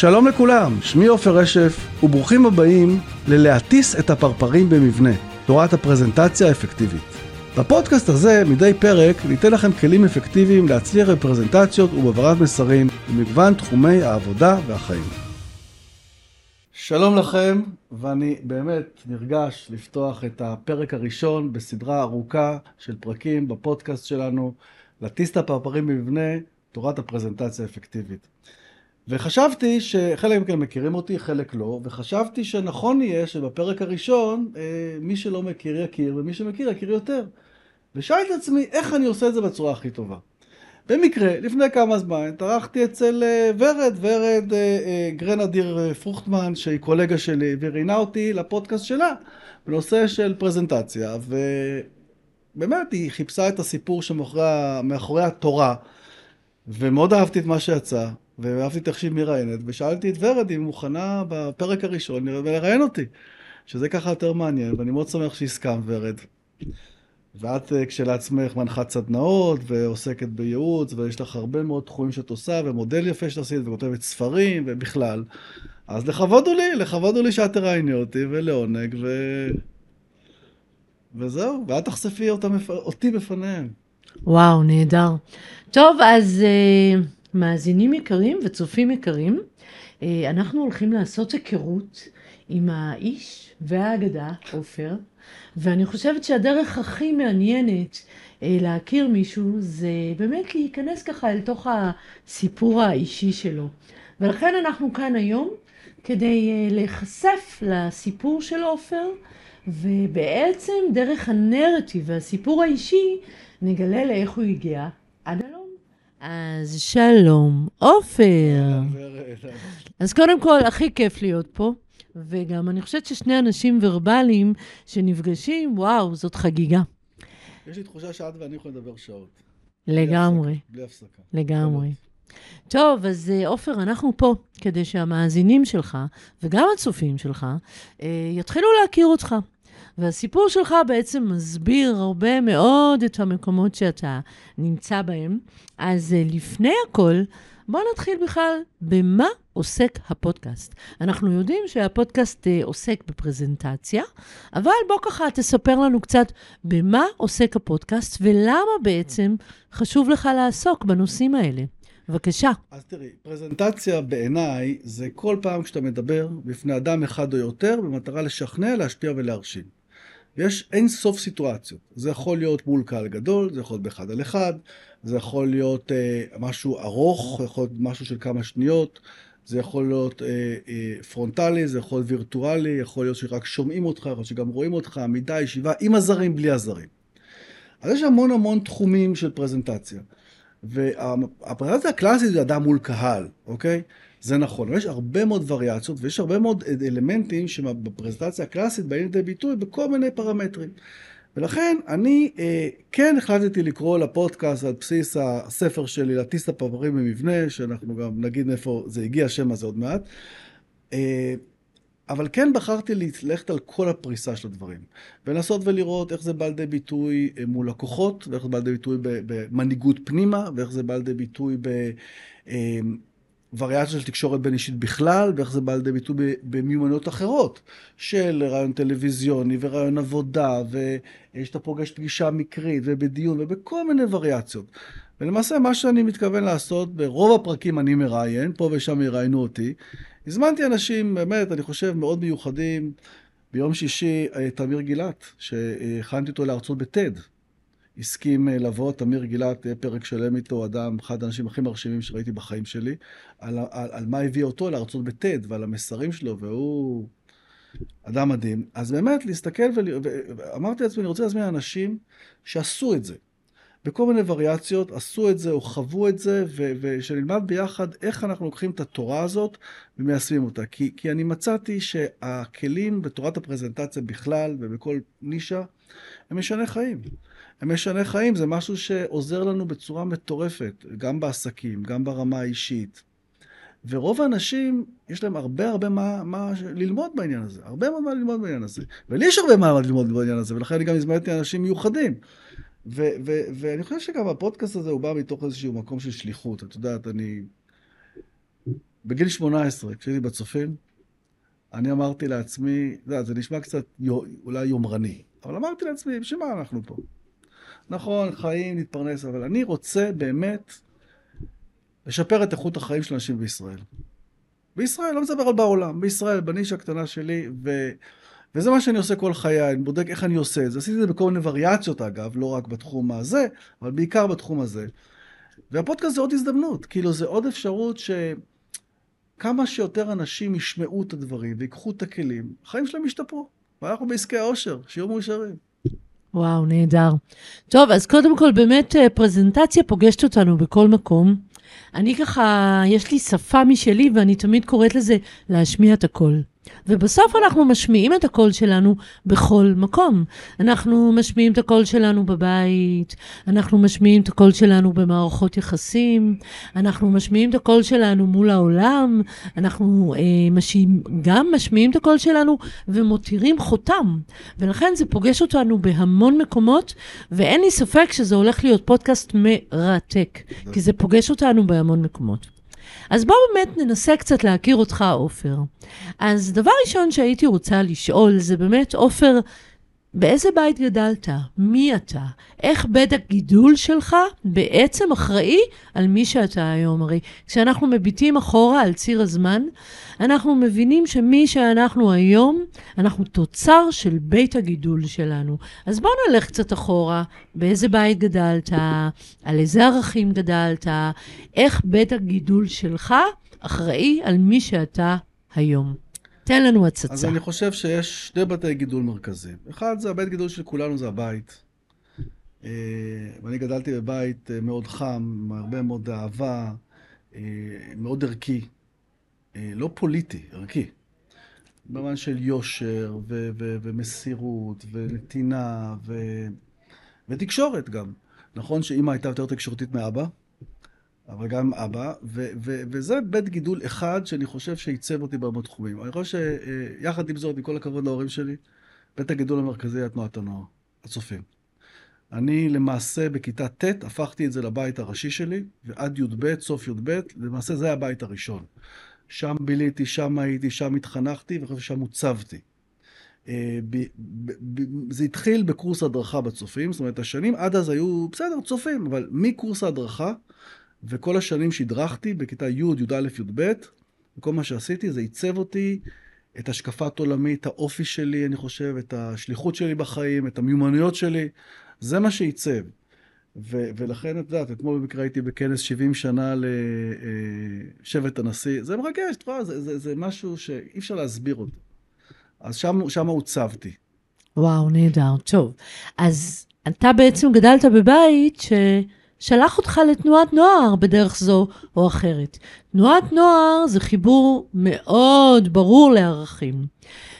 שלום לכולם, שמי עופר רשף, וברוכים הבאים ללהטיס את הפרפרים במבנה, תורת הפרזנטציה האפקטיבית. בפודקאסט הזה, מדי פרק, ניתן לכם כלים אפקטיביים להצליח בפרזנטציות ובהעברת מסרים במגוון תחומי העבודה והחיים. שלום לכם, ואני באמת נרגש לפתוח את הפרק הראשון בסדרה ארוכה של פרקים בפודקאסט שלנו, להטיס את הפרפרים במבנה, תורת הפרזנטציה האפקטיבית. וחשבתי שחלק מכם מכירים אותי, חלק לא, וחשבתי שנכון יהיה שבפרק הראשון אה, מי שלא מכיר יכיר ומי שמכיר יכיר יותר. ושאלתי את עצמי איך אני עושה את זה בצורה הכי טובה. במקרה, לפני כמה זמן התארחתי אצל אה, ורד, ורד אה, גרנדיר פרוכטמן, שהיא קולגה שלי, וראיינה אותי לפודקאסט שלה בנושא של פרזנטציה, ובאמת היא חיפשה את הסיפור שמאחורי התורה, ומאוד אהבתי את מה שיצא. ואהבתי איך שהיא מראיינת, ושאלתי את ורד אם היא מוכנה בפרק הראשון לראיין אותי, שזה ככה יותר מעניין, ואני מאוד שמח שהסכמת, ורד. ואת אה, כשלעצמך מנחת סדנאות, ועוסקת בייעוץ, ויש לך הרבה מאוד תחומים שאת עושה, ומודל יפה שאת עשית, וכותבת ספרים, ובכלל. אז לכבוד הוא לי, לכבוד הוא לי שאת תראייני אותי, ולעונג, ו... וזהו, ואת תחשפי אותה, אותי בפניהם. וואו, נהדר. טוב, אז... Uh... מאזינים יקרים וצופים יקרים, אה, אנחנו הולכים לעשות היכרות עם האיש והאגדה, עופר, ואני חושבת שהדרך הכי מעניינת אה, להכיר מישהו זה באמת להיכנס ככה אל תוך הסיפור האישי שלו. ולכן אנחנו כאן היום כדי אה, להיחשף לסיפור של עופר, ובעצם דרך הנרטיב והסיפור האישי נגלה לאיך הוא הגיע. אז שלום, עופר. אז קודם כל, הכי כיף להיות פה, וגם אני חושבת ששני אנשים ורבליים שנפגשים, וואו, זאת חגיגה. יש לי תחושה שאת ואני יכולים לדבר שעות. לגמרי. בלי הפסקה. לגמרי. טוב, אז אה, עופר, אנחנו פה כדי שהמאזינים שלך, וגם הצופים שלך, אה, יתחילו להכיר אותך. והסיפור שלך בעצם מסביר הרבה מאוד את המקומות שאתה נמצא בהם. אז אה, לפני הכל, בואו נתחיל בכלל במה עוסק הפודקאסט. אנחנו יודעים שהפודקאסט אה, עוסק בפרזנטציה, אבל בוא ככה תספר לנו קצת במה עוסק הפודקאסט ולמה בעצם חשוב לך לעסוק בנושאים האלה. בבקשה. אז תראי, פרזנטציה בעיניי זה כל פעם כשאתה מדבר בפני אדם אחד או יותר במטרה לשכנע, להשפיע ולהרשים. ויש אין סוף סיטואציות. זה יכול להיות מול קהל גדול, זה יכול להיות באחד על אחד, זה יכול להיות אה, משהו ארוך, זה יכול להיות משהו של כמה שניות, זה יכול להיות אה, אה, פרונטלי, זה יכול להיות וירטואלי, יכול להיות שרק שומעים אותך, יכול להיות שגם רואים אותך, עמידה, ישיבה, עם הזרים, בלי הזרים. אז יש המון המון תחומים של פרזנטציה. והפרזנטציה הקלאסית זה אדם מול קהל, אוקיי? זה נכון, אבל יש הרבה מאוד וריאציות ויש הרבה מאוד אלמנטים שבפרזנטציה הקלאסית באים לידי ביטוי בכל מיני פרמטרים. ולכן אני אה, כן החלטתי לקרוא לפודקאסט על בסיס הספר שלי, להטיס את הפרברים במבנה, שאנחנו גם נגיד מאיפה זה הגיע, השם הזה עוד מעט. אה, אבל כן בחרתי ללכת על כל הפריסה של הדברים, ולנסות ולראות איך זה בא לידי ביטוי אה, מול לקוחות, ואיך זה בא לידי ביטוי במנהיגות פנימה, ואיך זה בא לידי ביטוי ב... וריאציה של תקשורת בין אישית בכלל, ואיך זה בא לידי ביטוי במיומנויות אחרות, של רעיון טלוויזיוני ורעיון עבודה, ושאתה פוגש פגישה מקרית ובדיון ובכל מיני וריאציות. ולמעשה מה שאני מתכוון לעשות, ברוב הפרקים אני מראיין, פה ושם יראיינו אותי. הזמנתי אנשים, באמת, אני חושב, מאוד מיוחדים. ביום שישי, אה, תמיר גילת, שהכנתי אותו להרצות בטד. הסכים אה, לבוא, תמיר גילת, אה, פרק שלם איתו, אדם, אחד האנשים הכי מרשימים שראיתי בחיים שלי, על, על, על מה הביא אותו להרצות בטד ועל המסרים שלו, והוא אדם מדהים. אז באמת, להסתכל ואמרתי לעצמי, אני רוצה להזמין אנשים שעשו את זה. בכל מיני וריאציות, עשו את זה או חוו את זה, ושנלמד ביחד איך אנחנו לוקחים את התורה הזאת ומיישמים אותה. כי, כי אני מצאתי שהכלים בתורת הפרזנטציה בכלל ובכל נישה, הם משנה חיים. משנה חיים, זה משהו שעוזר לנו בצורה מטורפת, גם בעסקים, גם ברמה האישית. ורוב האנשים, יש להם הרבה הרבה מה, מה ללמוד בעניין הזה. הרבה מאוד מה ללמוד בעניין הזה. ולי יש הרבה מה ללמוד בעניין הזה, ולכן אני גם הזמנתי אנשים מיוחדים. ו- ו- ואני חושב שגם הפודקאסט הזה הוא בא מתוך איזשהו מקום של שליחות. את יודעת, אני... בגיל 18, כשהייתי בצופים, אני אמרתי לעצמי, אתה יודע, זה נשמע קצת יו, אולי יומרני, אבל אמרתי לעצמי, בשביל מה אנחנו פה? נכון, חיים, נתפרנס, אבל אני רוצה באמת לשפר את איכות החיים של אנשים בישראל. בישראל, לא מדבר על בעולם, בישראל, בנישה הקטנה שלי, ו... וזה מה שאני עושה כל חיי, אני בודק איך אני עושה את זה. עשיתי את זה בכל מיני וריאציות אגב, לא רק בתחום הזה, אבל בעיקר בתחום הזה. והפודקאסט זה עוד הזדמנות, כאילו זה עוד אפשרות שכמה שיותר אנשים ישמעו את הדברים ויקחו את הכלים, החיים שלהם ישתפרו. ואנחנו בעסקי העושר, שיהיו מאושרים. וואו, נהדר. טוב, אז קודם כל, באמת אה, פרזנטציה פוגשת אותנו בכל מקום. אני ככה, יש לי שפה משלי, ואני תמיד קוראת לזה להשמיע את הקול. ובסוף אנחנו משמיעים את הקול שלנו בכל מקום. אנחנו משמיעים את הקול שלנו בבית, אנחנו משמיעים את הקול שלנו במערכות יחסים, אנחנו משמיעים את הקול שלנו מול העולם, אנחנו אה, משמיעים, גם משמיעים את הקול שלנו ומותירים חותם. ולכן זה פוגש אותנו בהמון מקומות, ואין לי ספק שזה הולך להיות פודקאסט מרתק, כי זה פוגש אותנו בהמון מקומות. אז בואו באמת ננסה קצת להכיר אותך, עופר. אז דבר ראשון שהייתי רוצה לשאול זה באמת, עופר, באיזה בית גדלת? מי אתה? איך בית הגידול שלך בעצם אחראי על מי שאתה היום? הרי כשאנחנו מביטים אחורה על ציר הזמן, אנחנו מבינים שמי שאנחנו היום, אנחנו תוצר של בית הגידול שלנו. אז בואו נלך קצת אחורה, באיזה בית גדלת, על איזה ערכים גדלת, איך בית הגידול שלך אחראי על מי שאתה היום. תן לנו הצצה. אז אני חושב שיש שני בתי גידול מרכזיים. אחד זה הבית גידול של כולנו, זה הבית. אה, ואני גדלתי בבית אה, מאוד חם, עם הרבה מאוד אהבה, אה, מאוד ערכי. לא פוליטי, ערכי. במובן של יושר ו- ו- ומסירות ונתינה ו- ותקשורת גם. נכון שאימא הייתה יותר תקשורתית מאבא, אבל גם אבא, ו- ו- וזה בית גידול אחד שאני חושב שעיצב אותי בהרבה תחומים. אני חושב שיחד עם זאת, עם כל הכבוד להורים שלי, בית הגידול המרכזי היה תנועת הנוער, הצופים. אני למעשה בכיתה ט' הפכתי את זה לבית הראשי שלי, ועד י"ב, סוף י"ב, למעשה זה היה הבית הראשון. שם ביליתי, שם הייתי, שם התחנכתי, ואני חושב ששם עוצבתי. אה, זה התחיל בקורס הדרכה בצופים, זאת אומרת, השנים עד אז היו, בסדר, צופים, אבל מקורס ההדרכה, וכל השנים שהדרכתי בכיתה י', י"א, י"ב, וכל מה שעשיתי זה עיצב אותי, את השקפת עולמי, את האופי שלי, אני חושב, את השליחות שלי בחיים, את המיומנויות שלי, זה מה שעיצב. ו- ולכן, את יודעת, אתמול במקרה הייתי בכנס 70 שנה לשבט הנשיא, זה מרגש, את רואה, זה, זה, זה משהו שאי אפשר להסביר אותו. אז שם, שם עוצבתי. וואו, נהדר. טוב, אז אתה בעצם גדלת בבית ש... שלח אותך לתנועת נוער בדרך זו או אחרת. תנועת נוער זה חיבור מאוד ברור לערכים.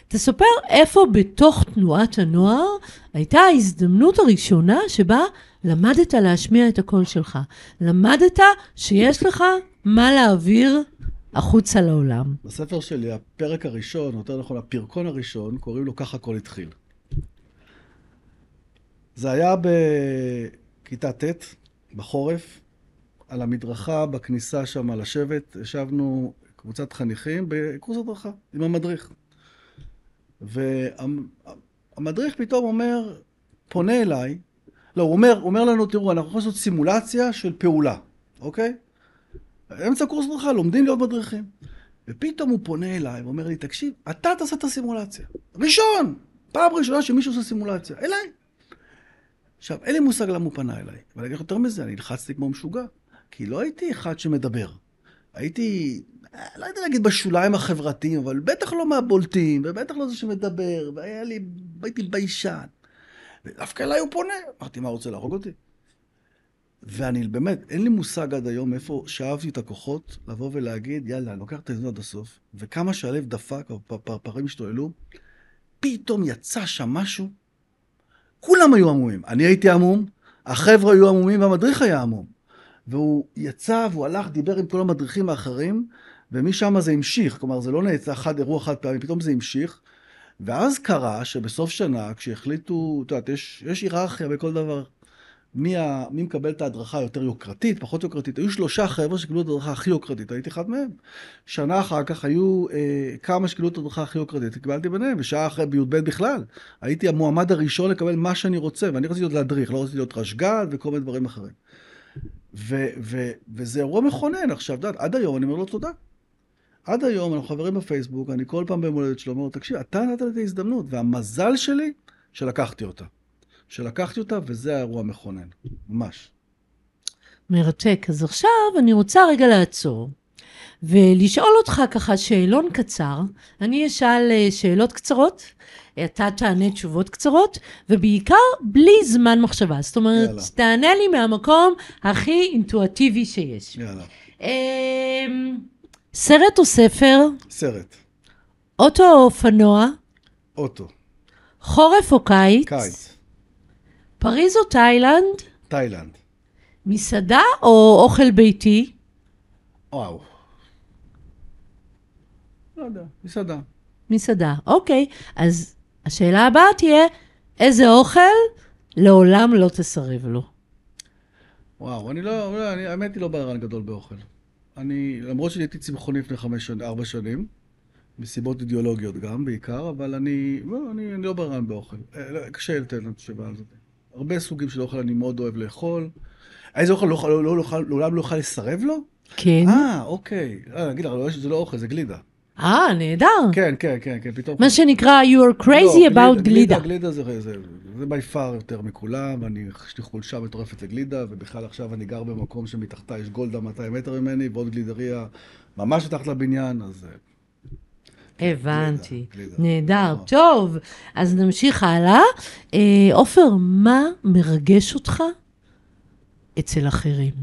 תספר איפה בתוך תנועת הנוער הייתה ההזדמנות הראשונה שבה למדת להשמיע את הקול שלך. למדת שיש לך מה להעביר החוצה לעולם. בספר שלי, הפרק הראשון, יותר נכון, הפרקון הראשון, קוראים לו "ככה הכל התחיל". זה היה בכיתה ט', בחורף, על המדרכה בכניסה שם לשבת, ישבנו קבוצת חניכים בקורס הדרכה עם המדריך. והמדריך פתאום אומר, פונה אליי, לא, הוא אומר, הוא אומר לנו, תראו, אנחנו יכולים לעשות סימולציה של פעולה, אוקיי? אמצע קורס הדרכה, לומדים להיות מדריכים. ופתאום הוא פונה אליי ואומר לי, תקשיב, אתה תעשה את הסימולציה. ראשון! פעם ראשונה שמישהו עושה סימולציה. אליי. עכשיו, אין לי מושג למה הוא פנה אליי, אבל אני אגיד יותר מזה, אני נלחצתי כמו משוגע, כי לא הייתי אחד שמדבר. הייתי, לא יודע להגיד בשוליים החברתיים, אבל בטח לא מהבולטים, ובטח לא זה שמדבר, והיה לי, הייתי ביישן. ודווקא אליי הוא פונה, אמרתי, מה, רוצה להרוג אותי? ואני באמת, אין לי מושג עד היום איפה שאבתי את הכוחות לבוא ולהגיד, יאללה, אני לוקח את זה עד הסוף, וכמה שהלב דפק, הפרפרים השתוללו, פתאום יצא שם משהו כולם היו עמומים. אני הייתי עמום, החבר'ה היו עמומים והמדריך היה עמום. והוא יצא והוא הלך, דיבר עם כל המדריכים האחרים, ומשם זה המשיך. כלומר, זה לא נעצה אחד אירוע חד פעמי, פתאום זה המשיך. ואז קרה שבסוף שנה, כשהחליטו, את יודעת, יש, יש היררכיה בכל דבר. מי, ה, מי מקבל את ההדרכה היותר יוקרתית, פחות יוקרתית. היו שלושה חבר'ה שקיבלו את ההדרכה הכי יוקרתית, הייתי אחד מהם. שנה אחר כך היו אה, כמה שקיבלו את ההדרכה הכי יוקרתית, קיבלתי ביניהם, ושעה אחרי בי"ב בכלל. הייתי המועמד הראשון לקבל מה שאני רוצה, ואני רציתי להיות להדריך, לא רציתי להיות רשג"ד וכל מיני דברים אחרים. ו, ו, וזה אירוע מכונן. עכשיו, יודעת, עד היום אני אומר לו תודה. עד היום אנחנו חברים בפייסבוק, אני כל פעם ביום הולדת שלו אומר, תקשיב, אתה נתת לי את ההזדמנות, והמזל שלי שלקחתי אותה. שלקחתי אותה, וזה האירוע המכונן, ממש. מרתק. אז עכשיו אני רוצה רגע לעצור ולשאול אותך ככה שאלון קצר. אני אשאל אה, שאלות קצרות, אתה תענה תשובות קצרות, ובעיקר בלי זמן מחשבה. זאת אומרת, יאללה. תענה לי מהמקום הכי אינטואטיבי שיש. יאללה. אמ, סרט או ספר, סרט, אוטו או אופנוע, אוטו, חורף או קיץ, קיץ, פריז או תאילנד, תאילנד. מסעדה או אוכל ביתי, וואו. לא יודע, מסעדה. מסעדה. אוקיי, אז השאלה הבאה תהיה, איזה אוכל לעולם לא תסרב לו? וואו, אני לא, לא אני, האמת היא לא ברען גדול באוכל. אני, למרות שהייתי צמחוני לפני חמש שנים, ארבע שנים, מסיבות אידיאולוגיות גם, בעיקר, אבל אני, לא, אני, אני לא ברען באוכל. אה, לא, קשה לתת לנו תשובה על זה. הרבה סוגים של אוכל אני מאוד אוהב לאכול. איזה אוכל לא, לא, לא, לא, אוכל- לעולם לא אוכל לסרב לו? כן. אה, אוקיי. אה, נגיד זה לא אוכל, זה גלידה. אה, נהדר. כן, כן, כן, כן, פתאום... מה שנקרא, you are crazy לא, about גלידה. גלידה זה, זה, זה בי פאר יותר מכולם, ואני, יש לי חולשה מטורפת לגלידה, ובכלל עכשיו אני גר במקום שמתחתה יש גולדה 200 מטר ממני, ועוד גלידריה ממש מתחת לבניין, אז... אה, הבנתי. נהדר. נכון. טוב, אז נמשיך הלאה. אה, עופר, מה מרגש אותך אצל אחרים?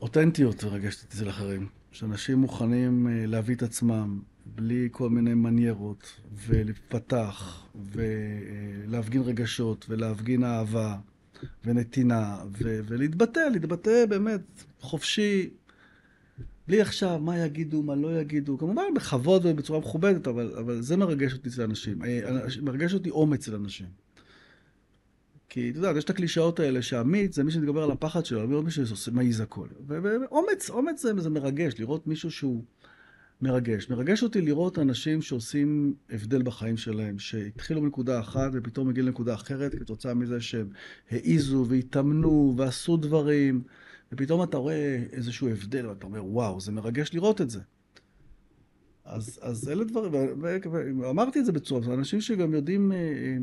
אותנטיות מרגשת אותי אצל אחרים. שאנשים מוכנים אה, להביא את עצמם בלי כל מיני מניירות, ולהתפתח, ולהפגין רגשות, ולהפגין אהבה, ונתינה, ו- ולהתבטא, להתבטא באמת חופשי, בלי עכשיו מה יגידו, מה לא יגידו, כמובן בכבוד ובצורה מכובדת, אבל, אבל זה מרגש אותי אצל אנשים. אה, אנש- מרגש אותי אומץ אצל אנשים. כי אתה יודע, יש את הקלישאות האלה שאמיץ זה מי שמתגבר על הפחד שלו, לא מי שמעיז הכל. ואומץ, אומץ זה, זה מרגש, לראות מישהו שהוא מרגש. מרגש אותי לראות אנשים שעושים הבדל בחיים שלהם, שהתחילו מנקודה אחת ופתאום מגיעים לנקודה אחרת כתוצאה מזה שהם העיזו והתאמנו ועשו דברים, ופתאום אתה רואה איזשהו הבדל ואתה אומר, וואו, זה מרגש לראות את זה. אז, אז אלה דברים, ואמרתי את זה בצורה, זה אנשים שגם יודעים אה, אה,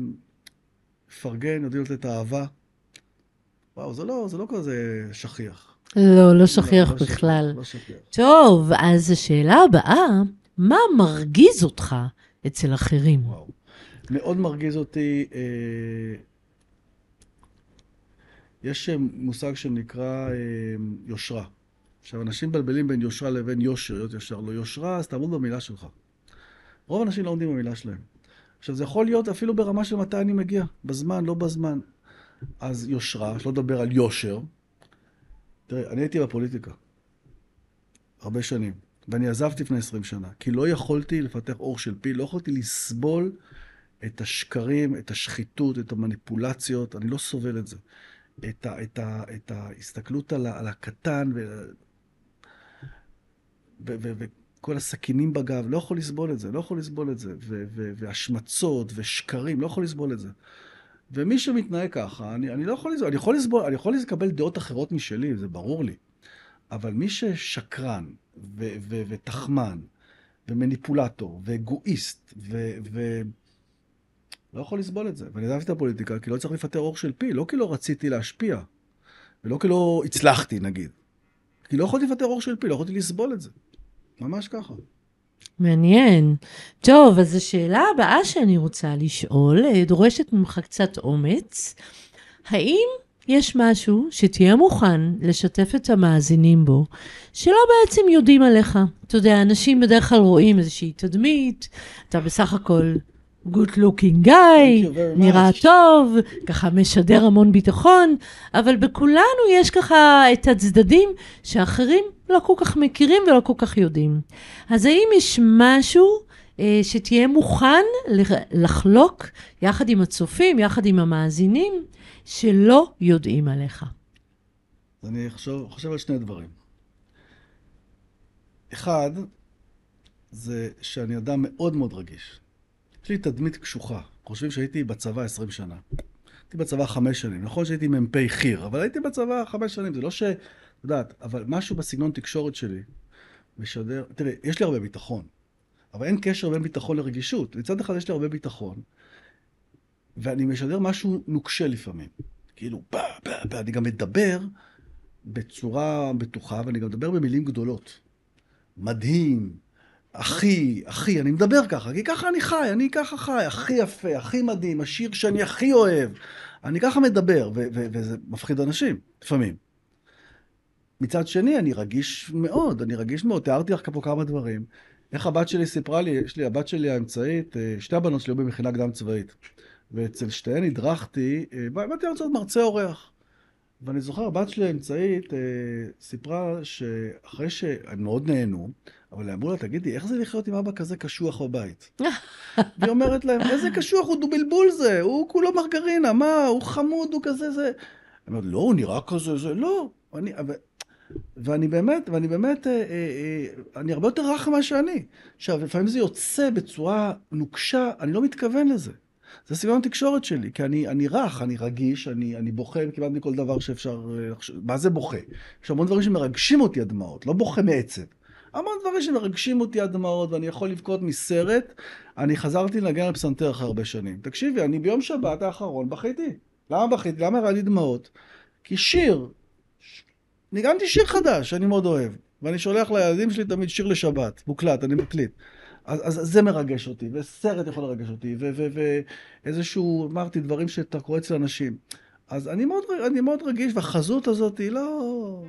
לפרגן, יודעים לתת אהבה. וואו, זה לא, זה לא כזה שכיח. לא, לא שכיח לא בכלל. לא שכיח. טוב, אז השאלה הבאה, מה מרגיז אותך אצל אחרים? וואו. מאוד מרגיז אותי, אה, יש אה, מושג שנקרא אה, יושרה. עכשיו, אנשים מבלבלים בין יושרה לבין יושר, להיות ישר. לא יושרה, אז תעמוד במילה שלך. רוב האנשים לא עומדים במילה שלהם. עכשיו, זה יכול להיות אפילו ברמה של מתי אני מגיע, בזמן, לא בזמן. אז יושרה, שלא לדבר על יושר. תראה, אני הייתי בפוליטיקה הרבה שנים, ואני עזבתי לפני 20 שנה, כי לא יכולתי לפתח אור של פיל, לא יכולתי לסבול את השקרים, את השחיתות, את המניפולציות, אני לא סובל את זה. את, ה, את, ה, את ההסתכלות על, על הקטן ו, ו, ו, וכל הסכינים בגב, לא יכול לסבול את זה, לא יכול לסבול את זה. ו, ו, והשמצות ושקרים, לא יכול לסבול את זה. ומי שמתנהג ככה, אני, אני לא יכול לסבול, אני יכול לסבול, אני יכול לקבל דעות אחרות משלי, זה ברור לי. אבל מי ששקרן ו- ו- ותחמן ומניפולטור ואגואיסט ו... ו- לא יכול לסבול את זה. ואני עזבתי את הפוליטיקה כי לא צריך לפטר אור של פי, לא כי לא רציתי להשפיע, ולא כי לא הצלחתי נגיד. כי לא יכולתי לפטר אור של פי, לא יכולתי לסבול את זה. ממש ככה. מעניין. טוב, אז השאלה הבאה שאני רוצה לשאול, אה, דורשת ממך קצת אומץ. האם יש משהו שתהיה מוכן לשתף את המאזינים בו, שלא בעצם יודעים עליך? אתה יודע, אנשים בדרך כלל רואים איזושהי תדמית, אתה בסך הכל good looking Thank guy, נראה. טוב, ככה משדר המון ביטחון, אבל בכולנו יש ככה את הצדדים שאחרים לא כל כך מכירים ולא כל כך יודעים. אז האם יש משהו אה, שתהיה מוכן לחלוק יחד עם הצופים, יחד עם המאזינים, שלא יודעים עליך. אני חושב, חושב על שני דברים. אחד, זה שאני אדם מאוד מאוד רגיש. יש לי תדמית קשוחה. חושבים שהייתי בצבא 20 שנה. הייתי בצבא חמש שנים. נכון שהייתי מ"פ חי"ר, אבל הייתי בצבא חמש שנים. זה לא ש... את יודעת, אבל משהו בסגנון תקשורת שלי משדר... תראי, יש לי הרבה ביטחון, אבל אין קשר בין ביטחון לרגישות. מצד אחד יש לי הרבה ביטחון, ואני משדר משהו נוקשה לפעמים. כאילו, בא, בא, בא, אני גם מדבר בצורה בטוחה, ואני גם מדבר במילים גדולות. מדהים, אחי, אחי, אני מדבר ככה, כי ככה אני חי, אני ככה חי, הכי יפה, הכי מדהים, השיר שאני הכי אוהב. אני ככה מדבר, ו- ו- וזה מפחיד אנשים, לפעמים. מצד שני, אני רגיש מאוד, אני רגיש מאוד. תיארתי לך פה כמה דברים. איך הבת שלי סיפרה לי, יש לי, הבת שלי האמצעית, אה, שתי הבנות שלי היו במכינה קדם צבאית. ואצל שתיהן הדרכתי, אה, באתי לרצות מרצה אורח. ואני זוכר, הבת שלי האמצעית אה, סיפרה שאחרי שהם מאוד נהנו, אבל אמרו לה, תגידי, איך זה לחיות עם אבא כזה קשוח בבית? והיא אומרת להם, איזה קשוח, הוא דובלבול זה, הוא כולו מרגרינה, מה, הוא חמוד, הוא כזה זה. אני אומרת, לא, הוא נראה כזה, זה, לא. אני, ו... ואני באמת, ואני באמת, אה, אה, אה, אני הרבה יותר רך ממה שאני. עכשיו, לפעמים זה יוצא בצורה נוקשה, אני לא מתכוון לזה. זה סגנון התקשורת שלי, כי אני, אני רך, אני רגיש, אני, אני בוכה כמעט מכל דבר שאפשר... מה זה בוכה? יש המון דברים שמרגשים אותי עד דמעות, לא בוכה מעצב. המון דברים שמרגשים אותי עד דמעות, ואני יכול לבכות מסרט. אני חזרתי לנגן על פסנתר אחרי הרבה שנים. תקשיבי, אני ביום שבת האחרון בכיתי. למה בכיתי? למה הראה לי דמעות? כי שיר, ניגנתי שיר חדש שאני מאוד אוהב, ואני שולח לילדים שלי תמיד שיר לשבת, מוקלט, אני מקליט. אז, אז זה מרגש אותי, וסרט יכול לרגש אותי, ואיזשהו, אמרתי, דברים שאתה קורא אצל אנשים. אז אני מאוד, אני מאוד רגיש, והחזות הזאת היא לא...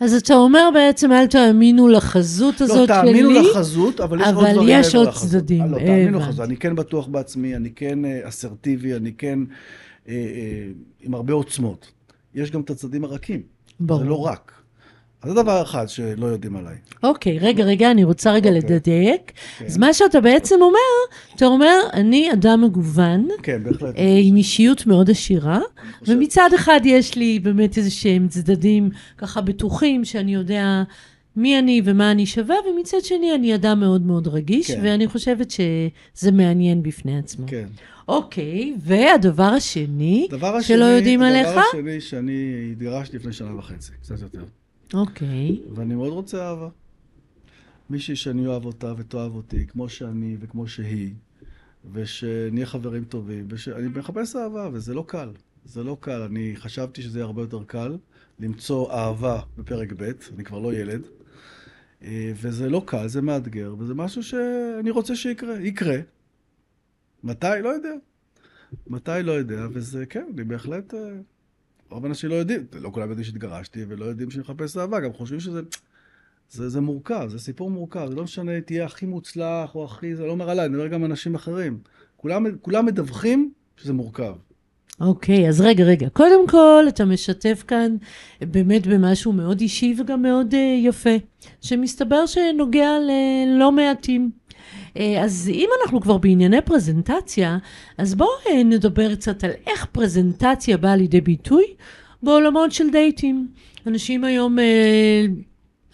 אז אתה אומר בעצם, אל תאמינו לחזות לא, הזאת שלי. לא, תאמינו שלי, לחזות, אבל יש אבל עוד דברים אבל יש עוד צדדים. לא, תאמינו לחזות. אני כן בטוח בעצמי, אני כן אה, אסרטיבי, אני כן אה, אה, עם הרבה עוצמות. יש גם את הצדדים הרכים. ברור. זה לא רק. אז זה דבר אחד שלא יודעים עליי. אוקיי, רגע, רגע, אני רוצה רגע אוקיי. לדייק. כן. אז מה שאתה בעצם אומר, אתה אומר, אני אדם מגוון. כן, בהחלט. אה, עם אישיות מאוד עשירה, ומצד אחד יש לי באמת איזה שהם צדדים ככה בטוחים, שאני יודע מי אני ומה אני שווה, ומצד שני אני אדם מאוד מאוד רגיש, כן. ואני חושבת שזה מעניין בפני עצמו. כן. אוקיי, והדבר השני, השני שלא יודעים הדבר עליך? הדבר השני, שאני התגרשתי לפני שנה וחצי, קצת יותר. אוקיי. ואני מאוד רוצה אהבה. מישהי שאני אוהב אותה ותאהב אותי, כמו שאני וכמו שהיא, ושנהיה חברים טובים, ושאני מחפש אהבה, וזה לא קל. זה לא קל. אני חשבתי שזה יהיה הרבה יותר קל למצוא אהבה בפרק ב', אני כבר לא ילד. אה, וזה לא קל, זה מאתגר, וזה משהו שאני רוצה שיקרה. יקרה. מתי? לא יודע. מתי? לא יודע, וזה, כן, אני בהחלט... רוב האנשים לא יודעים, לא כולם יודעים שהתגרשתי ולא יודעים שאני מחפש אהבה, גם חושבים שזה זה, זה מורכב, זה סיפור מורכב, זה לא משנה, תהיה הכי מוצלח או הכי, זה לא אומר עליי, אני מדבר גם על אנשים אחרים. כולם, כולם מדווחים שזה מורכב. אוקיי, okay, אז רגע, רגע. קודם כל, אתה משתף כאן באמת במשהו מאוד אישי וגם מאוד uh, יפה, שמסתבר שנוגע ללא מעטים. אה, אז אם אנחנו כבר בענייני פרזנטציה, אז בואו אה, נדבר קצת על איך פרזנטציה באה לידי ביטוי בעולמות של דייטים. אנשים היום אה,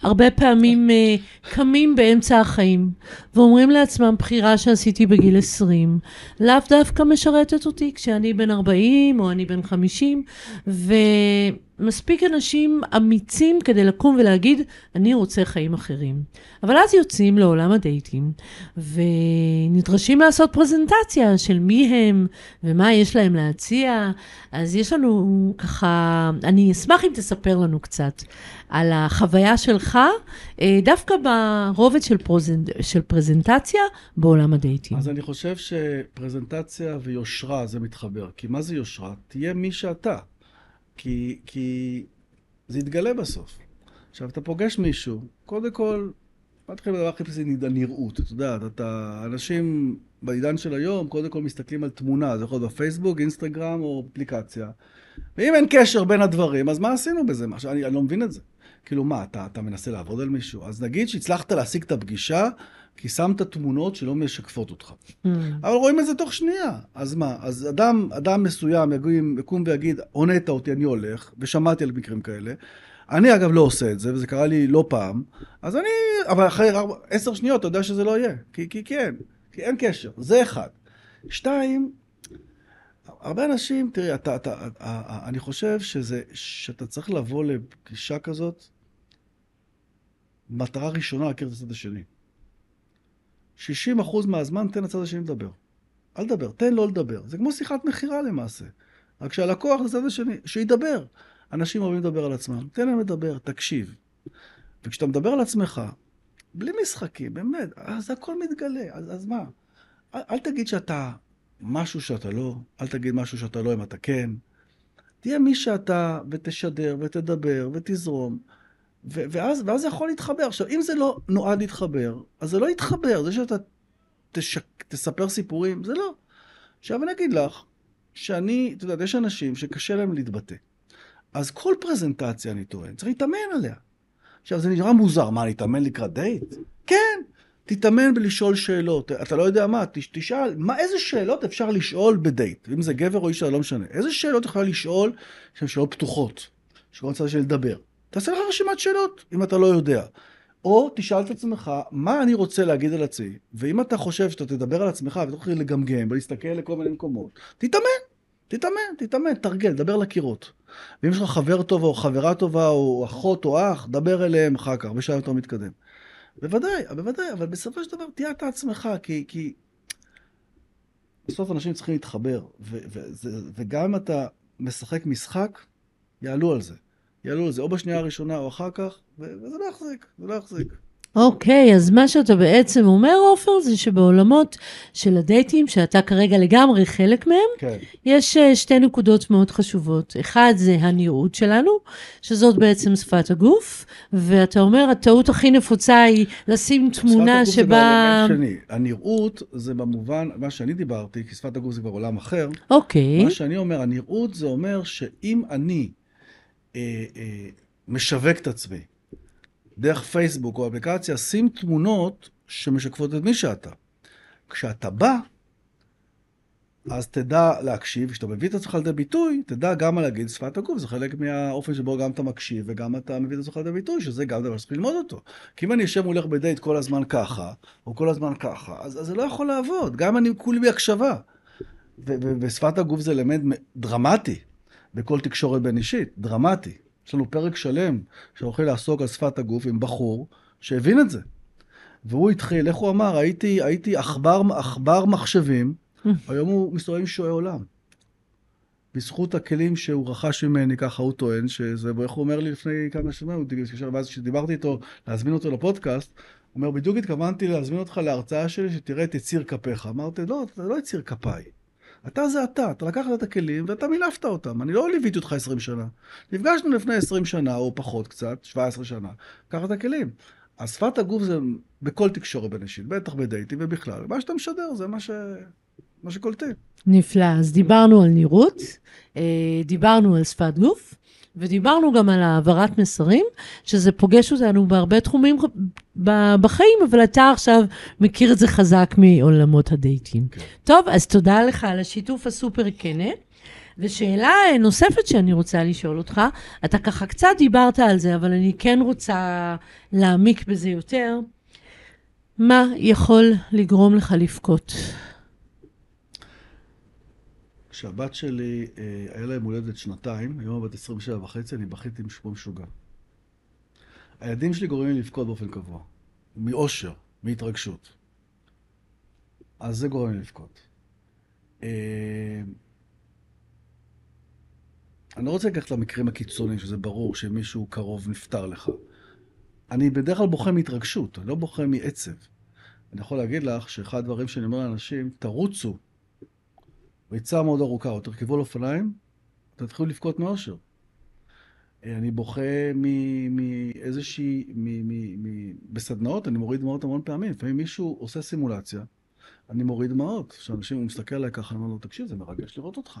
הרבה פעמים uh, קמים באמצע החיים ואומרים לעצמם, בחירה שעשיתי בגיל 20, לאו דווקא משרתת אותי כשאני בן 40 או אני בן 50, ומספיק אנשים אמיצים כדי לקום ולהגיד, אני רוצה חיים אחרים. אבל אז יוצאים לעולם הדייטים ונדרשים לעשות פרזנטציה של מי הם ומה יש להם להציע. אז יש לנו ככה, אני אשמח אם תספר לנו קצת על החוויה שלך, אה, דווקא ברובד של, פרוזנט, של פרזנטציה בעולם הדייטים. אז אני חושב שפרזנטציה ויושרה זה מתחבר. כי מה זה יושרה? תהיה מי שאתה. כי, כי זה יתגלה בסוף. עכשיו, אתה פוגש מישהו, קודם כל, מתחיל בדבר הכי בסיסי, הנראות. את יודעת, אתה, אנשים בעידן של היום, קודם כל מסתכלים על תמונה, זה יכול להיות בפייסבוק, אינסטגרם או אפליקציה. ואם אין קשר בין הדברים, אז מה עשינו בזה? עכשיו, אני, אני לא מבין את זה. כאילו מה, אתה, אתה מנסה לעבוד על מישהו? אז נגיד שהצלחת להשיג את הפגישה, כי שמת תמונות שלא משקפות אותך. Mm. אבל רואים את זה תוך שנייה. אז מה? אז אדם, אדם מסוים יקום, יקום ויגיד, הונאת אותי, אני הולך, ושמעתי על מקרים כאלה. אני אגב לא עושה את זה, וזה קרה לי לא פעם, אז אני, אבל אחרי עשר שניות אתה יודע שזה לא יהיה. כי, כי כן, כי אין קשר. זה אחד. שתיים, הרבה אנשים, תראי, אתה, אתה, אתה, אני חושב שזה, שאתה צריך לבוא לפגישה כזאת, מטרה ראשונה להכיר את הצד השני. 60% מהזמן תן לצד השני לדבר. אל תדבר, תן לו לדבר. זה כמו שיחת מכירה למעשה. רק שהלקוח הצד השני, שידבר. אנשים אוהבים לדבר על עצמם, תן להם לדבר, תקשיב. וכשאתה מדבר על עצמך, בלי משחקים, באמת, אז הכל מתגלה, אז, אז מה? אל, אל תגיד שאתה משהו שאתה לא, אל תגיד משהו שאתה לא אם אתה כן. תהיה מי שאתה, ותשדר, ותדבר, ותזרום, ו- ואז, ואז זה יכול להתחבר. עכשיו, אם זה לא נועד להתחבר, אז זה לא יתחבר. זה שאתה תשק, תספר סיפורים, זה לא. עכשיו אני אגיד לך, שאני, את יודעת, יש אנשים שקשה להם להתבטא. אז כל פרזנטציה, אני טוען, צריך להתאמן עליה. עכשיו, זה נראה מוזר, מה, להתאמן לקראת דייט? כן, תתאמן בלשאול שאלות. אתה לא יודע מה, תש- תשאל, מה, איזה שאלות אפשר לשאול בדייט? אם זה גבר או אישה, לא משנה. איזה שאלות יכולה לשאול שהן שאלות פתוחות, שכל הצד שלי לדבר? תעשה לך רשימת שאלות, אם אתה לא יודע. או תשאל את עצמך, מה אני רוצה להגיד על עצמי? ואם אתה חושב שאתה תדבר על עצמך ותתחיל לגמגם ולהסתכל לכל מיני מקומות, תתאמן, תתאמן, תתאמן, תרגל, דבר לקירות. ואם יש לך חבר טוב או חברה טובה או אחות או אח, דבר אליהם אחר כך, בשלב יותר מתקדם. בוודאי, בוודאי, אבל בסופו של דבר תהיה אתה עצמך, כי, כי בסוף אנשים צריכים להתחבר, ו, וזה, וגם אם אתה משחק משחק, יעלו על זה. יעלו על זה, או בשנייה הראשונה או אחר כך, וזה לא יחזיק, זה לא יחזיק. אוקיי, אז מה שאתה בעצם אומר, עופר, זה שבעולמות של הדייטים, שאתה כרגע לגמרי חלק מהם, כן. יש אה, שתי נקודות מאוד חשובות. אחד זה הנראות שלנו, שזאת בעצם שפת הגוף, ואתה אומר, הטעות הכי נפוצה היא לשים תמונה שפת הגוף זה שבה... באלמנט שני. הנראות זה במובן, מה שאני דיברתי, כי שפת הגוף זה כבר עולם אחר, אוקיי, מה שאני אומר, הנראות זה אומר שאם אני אה, אה, משווק את עצמי דרך פייסבוק או אפליקציה, שים תמונות שמשקפות את מי שאתה. כשאתה בא, אז תדע להקשיב, כשאתה מביא את עצמך לידי ביטוי, תדע גם להגיד שפת הגוף, זה חלק מהאופן שבו גם אתה מקשיב וגם אתה מביא את עצמך לידי ביטוי, שזה גם דבר שצריך ללמוד אותו. כי אם אני אשב מולך בדייט כל הזמן ככה, או כל הזמן ככה, אז, אז זה לא יכול לעבוד, גם אני כולי בהקשבה. ושפת הגוף זה אלמנט דרמטי בכל תקשורת בין אישית, דרמטי. יש לנו פרק שלם שהולכים לעסוק על שפת הגוף עם בחור שהבין את זה. והוא התחיל, איך הוא אמר? הייתי, הייתי עכבר, עכבר מחשבים, היום הוא מסתובב עם שועי עולם. בזכות הכלים שהוא רכש ממני, ככה הוא טוען, שזה, איך הוא אומר לי לפני כמה שנים, ואז כשדיברתי איתו להזמין אותו לפודקאסט, הוא אומר, בדיוק התכוונתי להזמין אותך להרצאה שלי, שתראה את יציר כפיך. אמרתי, לא, אתה לא יציר כפיי. אתה זה אתה, אתה לקחת את הכלים ואתה מילפת אותם. אני לא ליוויתי אותך 20 שנה. נפגשנו לפני 20 שנה, או פחות קצת, 17 שנה. קח את הכלים. אז שפת הגוף זה בכל תקשורת בין בטח בדייטים ובכלל. מה שאתה משדר זה מה, ש... מה שקולטים. נפלא. אז דיברנו על נראות, אה, דיברנו על שפת גוף, ודיברנו גם על העברת מסרים, שזה פוגש אותנו בהרבה תחומים בחיים, אבל אתה עכשיו מכיר את זה חזק מעולמות הדייטים. כן. טוב, אז תודה לך על השיתוף הסופר כנה. ושאלה נוספת שאני רוצה לשאול אותך, אתה ככה קצת דיברת על זה, אבל אני כן רוצה להעמיק בזה יותר. מה יכול לגרום לך לבכות? כשהבת שלי, אה, היה לה יום הולדת שנתיים, היום בת 27 וחצי, אני בכיתי עם שמו משוגע. הילדים שלי גורמים לי לבכות באופן קבוע. מאושר, מהתרגשות. אז זה גורם לי לבכות. אה, אני לא רוצה לקחת למקרים הקיצוניים, שזה ברור שמישהו קרוב נפטר לך. אני בדרך כלל בוכה מהתרגשות, אני לא בוכה מעצב. אני יכול להגיד לך שאחד הדברים שאני אומר לאנשים, תרוצו ריצה מאוד ארוכה, או תרכבו על אופניים, תתחילו לבכות מאושר. אה, אני בוכה מאיזושהי, בסדנאות אני מוריד דמעות המון פעמים. לפעמים מישהו עושה סימולציה, אני מוריד דמעות. כשאנשים, הוא מסתכל עליי ככה, אני אומר לו, תקשיב, זה מרגש לראות אותך.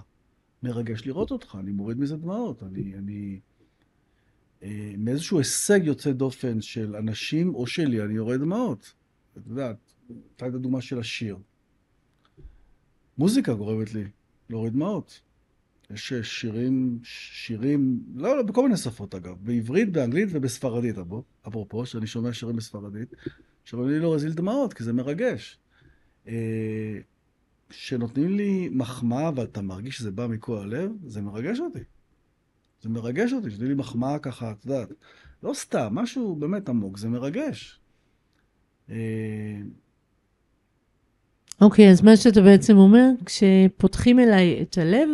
מרגש לראות אותך, אני מוריד מזה דמעות. אני, אני... אה, מאיזשהו הישג יוצא דופן של אנשים או שלי, אני יורד דמעות. את יודעת, הייתה הדוגמה של השיר. מוזיקה גורמת לי להוריד דמעות. יש שירים, שירים, לא, לא, בכל מיני שפות אגב, בעברית, באנגלית ובספרדית, אפרופו, שאני שומע שירים בספרדית, שאומרים לי להוזיל דמעות, כי זה מרגש. אה, שנותנים לי מחמאה, ואתה מרגיש שזה בא מכל הלב, זה מרגש אותי. זה מרגש אותי, שנותנים לי מחמאה ככה, את יודעת, לא סתם, משהו באמת עמוק, זה מרגש. אוקיי, okay, אז מה שאתה בעצם אומר, כשפותחים אליי את הלב,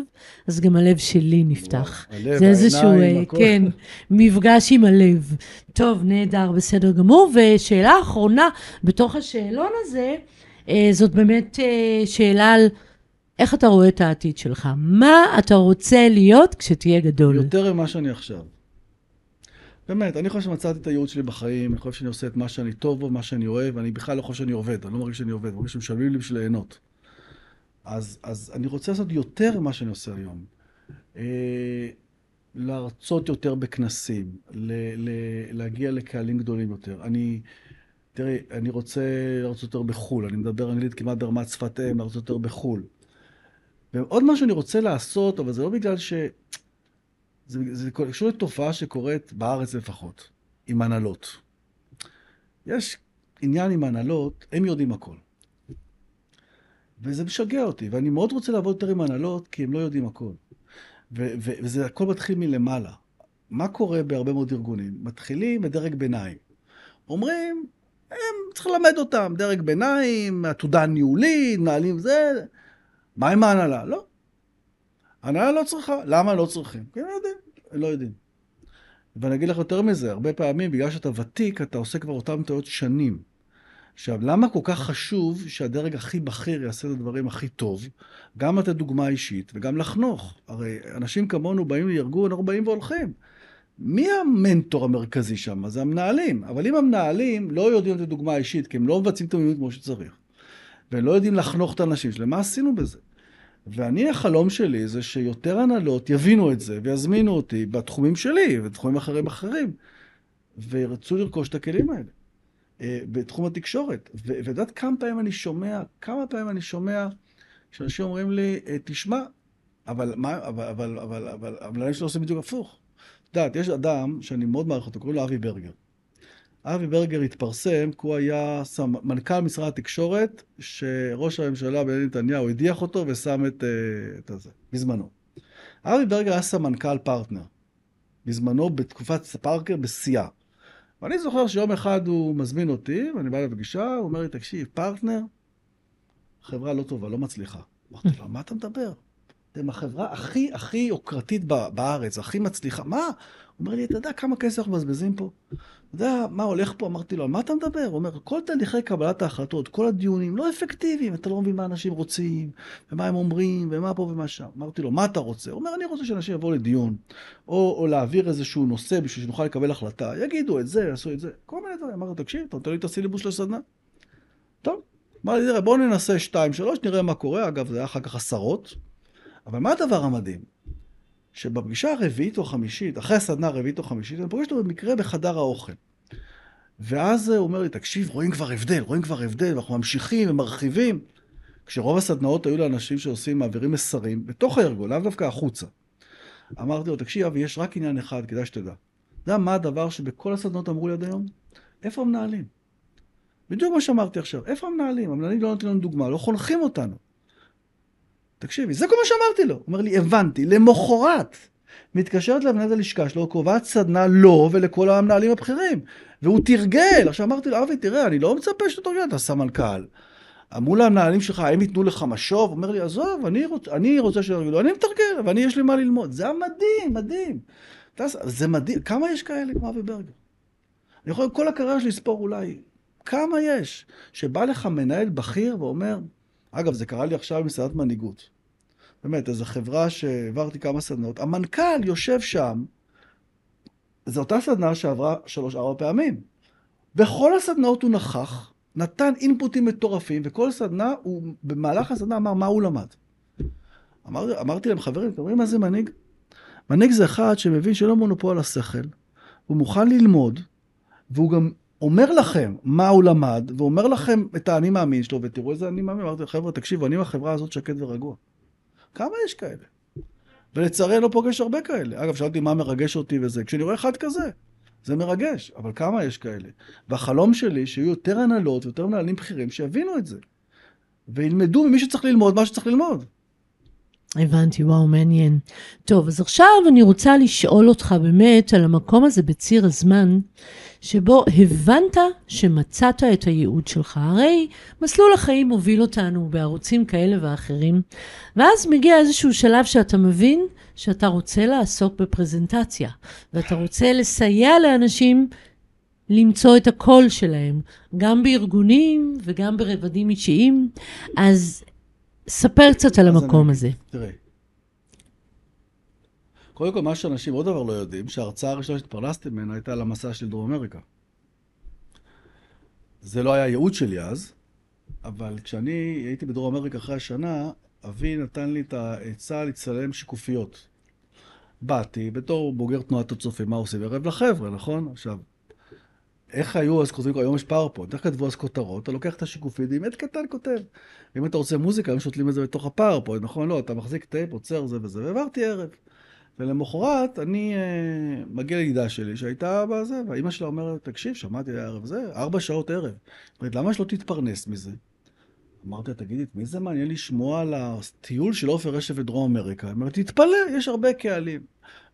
אז גם הלב שלי נפתח. וואו, הלב, זה איזשהו, העיניים, אה, הכל. כן, מפגש עם הלב. טוב, נהדר, בסדר גמור. ושאלה אחרונה בתוך השאלון הזה, אה, זאת באמת אה, שאלה על איך אתה רואה את העתיד שלך. מה אתה רוצה להיות כשתהיה גדול? יותר ממה שאני עכשיו. באמת, אני חושב שמצאתי את הייעוד שלי בחיים, אני חושב שאני עושה את מה שאני טוב בו, מה שאני אוהב, אני בכלל לא חושב שאני עובד, אני לא מרגיש שאני עובד, אני מרגיש שמשלמים לי בשביל ליהנות. אז, אז אני רוצה לעשות יותר ממה שאני עושה היום. אה, להרצות יותר בכנסים, ל, ל, להגיע לקהלים גדולים יותר. אני, תראי, אני רוצה להרצות יותר בחו"ל, אני מדבר אנגלית כמעט ברמת שפת אם, להרצות יותר בחו"ל. ועוד משהו אני רוצה לעשות, אבל זה לא בגלל ש... זה, זה קשור לתופעה שקורית בארץ לפחות, עם הנהלות. יש עניין עם הנהלות, הם יודעים הכל. וזה משגע אותי, ואני מאוד רוצה לעבוד יותר עם הנהלות, כי הם לא יודעים הכל. ו- ו- וזה הכל מתחיל מלמעלה. מה קורה בהרבה מאוד ארגונים? מתחילים בדרג ביניים. אומרים, הם, צריך ללמד אותם, דרג ביניים, עתודה ניהולית, מנהלים זה. מה עם ההנהלה? לא. ההנהלה לא צריכה. למה לא צריכים? כי הם לא יודעים. הם לא יודעים. ואני אגיד לך יותר מזה, הרבה פעמים, בגלל שאתה ותיק, אתה עושה כבר אותם טעויות שנים. עכשיו, למה כל כך חשוב שהדרג הכי בכיר יעשה את הדברים הכי טוב? גם לתת דוגמה אישית וגם לחנוך. הרי אנשים כמונו באים לארגון, אנחנו באים והולכים. מי המנטור המרכזי שם? זה המנהלים. אבל אם המנהלים לא יודעים לתת דוגמה אישית, כי הם לא מבצעים את המדיניות כמו שצריך, והם לא יודעים לחנוך את האנשים שלהם, מה עשינו בזה? ואני, החלום שלי זה שיותר הנהלות יבינו את זה ויזמינו אותי בתחומים שלי ובתחומים אחרים אחרים, וירצו לרכוש את הכלים האלה. אה, בתחום התקשורת. ואת יודעת כמה פעמים אני שומע, כמה פעמים אני שומע שאנשים אומרים לי, אה, תשמע, אבל מה, אבל, אבל, אבל, אבל המנהלים שלו עושים בדיוק הפוך. את יודעת, יש אדם שאני מאוד מעריך אותו, קוראים לו אבי ברגר. אבי ברגר התפרסם כי הוא היה סמ... מנכ"ל משרד התקשורת, שראש הממשלה בנימין נתניהו הדיח אותו ושם את, אה, את הזה, בזמנו. אבי ברגר היה סמנכ"ל פרטנר, בזמנו בתקופת פארקר בשיאה. ואני זוכר שיום אחד הוא מזמין אותי, ואני בא לפגישה, הוא אומר לי, תקשיב, פרטנר, חברה לא טובה, לא מצליחה. אמרתי לו, מה אתה מדבר? אתם החברה הכי הכי יוקרתית בארץ, הכי מצליחה. מה? הוא אומר לי, אתה יודע כמה כסף אנחנו מבזבזים פה? אתה יודע מה הולך פה? אמרתי לו, על מה אתה מדבר? הוא אומר, כל תהליכי קבלת ההחלטות, כל הדיונים לא אפקטיביים, אתה לא מבין מה אנשים רוצים, ומה הם אומרים, ומה פה ומה שם. אמרתי לו, מה אתה רוצה? הוא אומר, אני רוצה שאנשים יבואו לדיון, או, או להעביר איזשהו נושא בשביל שנוכל לקבל החלטה, יגידו את זה, יעשו את זה, כל מיני דברים. אמרתי תקשיב, אתה נותן לי את הסילבוס של הסדנה? טוב. אמר לי, בואו ננסה שתיים, שלוש, נראה מה קורה. אגב, זה היה אחר כך עשרות. אבל מה הדבר המדהים? שבפגישה הרביעית או חמישית, אחרי הסדנה הרביעית או חמישית, אני פוגש אותו במקרה בחדר האוכל. ואז הוא אומר לי, תקשיב, רואים כבר הבדל, רואים כבר הבדל, ואנחנו ממשיכים ומרחיבים. כשרוב הסדנאות היו לאנשים שעושים, מעבירים מסרים, בתוך הארגון, לאו דווקא החוצה. אמרתי לו, תקשיב, אבי, יש רק עניין אחד, כדאי שתדע. אתה יודע מה הדבר שבכל הסדנאות אמרו לי עד היום? איפה המנהלים? בדיוק מה שאמרתי עכשיו, איפה המנהלים? המנהלים לא נותנים לנו דוגמה, לא חונכים אותנו. תקשיבי, זה כל מה שאמרתי לו. הוא אומר לי, הבנתי, למחרת מתקשרת למנהלת הלשכה שלו, קובעת סדנה לו ולכל המנהלים הבכירים. והוא תרגל. עכשיו אמרתי לו, אבי, תראה, אני לא מצפה שאתה תרגל, אתה סמנכ"ל. אמרו למנהלים שלך, הם ייתנו לך משוב? הוא אומר לי, עזוב, אני, רוצ, אני רוצה שירגלו, אני מתרגל, ואני, יש לי מה ללמוד. זה היה מדהים, מדהים. זה מדהים, כמה יש כאלה כמו אבי ברגר? אני יכול כל הקריירה שלי לספור אולי, כמה יש? שבא לך מנהל בכיר ואומר, אגב, זה קרה לי עכשיו מסעדת מנהיגות. באמת, איזו חברה שהעברתי כמה סדנות, המנכ"ל יושב שם, זו אותה סדנה שעברה שלוש-ארבע פעמים. בכל הסדנאות הוא נכח, נתן אינפוטים מטורפים, וכל סדנה, הוא במהלך הסדנה אמר מה הוא למד. אמר, אמרתי להם, חברים, אתם רואים מה זה מנהיג? מנהיג זה אחד שמבין שלא מונופול השכל, הוא מוכן ללמוד, והוא גם אומר לכם מה הוא למד, ואומר לכם את האני מאמין שלו, ותראו איזה אני מאמין. אמרתי, חבר'ה, תקשיבו, אני מהחברה הזאת שקט ורגוע. כמה יש כאלה? ולצערי לא פוגש הרבה כאלה. אגב, שאלתי מה מרגש אותי וזה. כשאני רואה אחד כזה, זה מרגש, אבל כמה יש כאלה? והחלום שלי, שיהיו יותר הנהלות ויותר מנהלים בכירים שיבינו את זה. וילמדו ממי שצריך ללמוד מה שצריך ללמוד. הבנתי, וואו, מעניין. טוב, אז עכשיו אני רוצה לשאול אותך באמת על המקום הזה בציר הזמן, שבו הבנת שמצאת את הייעוד שלך. הרי מסלול החיים מוביל אותנו בערוצים כאלה ואחרים, ואז מגיע איזשהו שלב שאתה מבין שאתה רוצה לעסוק בפרזנטציה, ואתה רוצה לסייע לאנשים למצוא את הקול שלהם, גם בארגונים וגם ברבדים אישיים. אז ספר קצת על המקום אני, הזה. תראה, קודם כל, מה שאנשים עוד דבר לא יודעים, שההרצאה הראשונה שהתפרנסתי ממנה הייתה על המסע של דרום אמריקה. זה לא היה הייעוד שלי אז, אבל כשאני הייתי בדרום אמריקה אחרי השנה, אבי נתן לי את העצה להצטלם שיקופיות. באתי בתור בוגר תנועת הצופים, מה עושים? ערב לחבר'ה, נכון? עכשיו, איך היו אז כותבים, היום יש PowerPoint, איך כתבו אז כותרות? אתה לוקח את השיקופית, עם עט קטן כותב. אם אתה רוצה מוזיקה, הם שותלים את זה בתוך ה PowerPoint, נכון? לא, אתה מחזיק טייפ, עוצר זה וזה, והעברתי ערב. ולמחרת אני uh, מגיע לידידה שלי שהייתה בזה, והאימא שלה אומרת, תקשיב, שמעתי הערב זה, ארבע שעות ערב. אומרת, למה שלא תתפרנס מזה? אמרתי לה, תגידי, מי זה מעניין לשמוע על הטיול של עופר רשף ודרום אמריקה? היא אומרת, תתפלא, יש הרבה קהלים.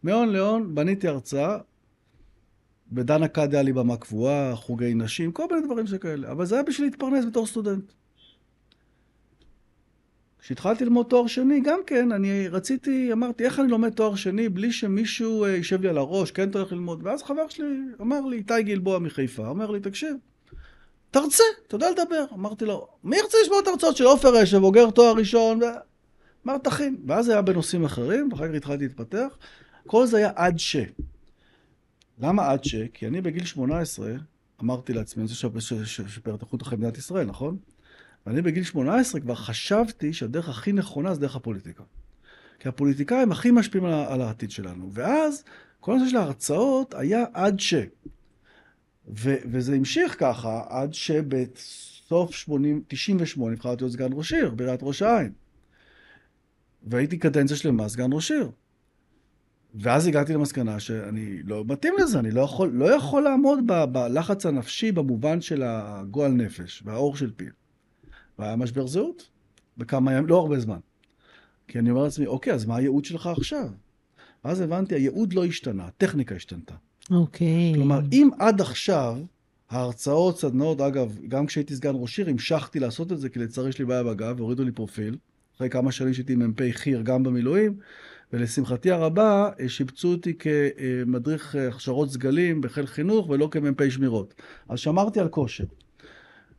מהון להון בניתי הרצאה, בדנה קאד היה לי במה קבועה, חוגי נשים, כל מיני דברים שכאלה. אבל זה היה בשביל להתפרנס בתור סטודנט. כשהתחלתי ללמוד תואר שני, גם כן, אני רציתי, אמרתי, איך אני לומד תואר שני בלי שמישהו אה, יישב לי על הראש, כן הולך ללמוד? ואז חבר שלי אמר לי, איתי גלבוע מחיפה, אומר לי, תקשיב, תרצה, אתה יודע לדבר. אמרתי לו, מי ירצה לשמוע את ההרצאות של עופר אשב, בוגר תואר ראשון? אמר, תכין. ואז היה בנושאים אחרים, ואחר כך התחלתי להתפתח. כל זה היה עד ש. למה עד ש? כי אני בגיל 18 אמרתי לעצמי, אני רוצה לשפר את איכות החיים במדינת ישראל, נכון? ואני בגיל 18 כבר חשבתי שהדרך הכי נכונה זה דרך הפוליטיקה. כי הפוליטיקאים הכי משפיעים על, על העתיד שלנו. ואז כל הנושא של ההרצאות היה עד ש. ו, וזה המשיך ככה עד שבסוף 80, 98 נבחרתי להיות סגן ראש עיר בעיריית ראש העין. והייתי קדנציה שלמה סגן ראש עיר. ואז הגעתי למסקנה שאני לא מתאים לזה, אני לא יכול, לא יכול לעמוד ב, בלחץ הנפשי במובן של הגועל נפש והאור של פיל. והיה משבר זהות בכמה ימים, לא הרבה זמן. כי אני אומר לעצמי, אוקיי, אז מה הייעוד שלך עכשיו? ואז הבנתי, הייעוד לא השתנה, הטכניקה השתנתה. אוקיי. כלומר, אם עד עכשיו ההרצאות, סדנאות, אגב, גם כשהייתי סגן ראש עיר, המשכתי לעשות את זה, כי לצערי יש לי בעיה בגב, והורידו לי פרופיל. אחרי כמה שנים שהייתי מ"פ חי"ר גם במילואים, ולשמחתי הרבה, שיבצו אותי כמדריך הכשרות סגלים בחיל חינוך, ולא כמ"פ שמירות. אז שמרתי על כושר.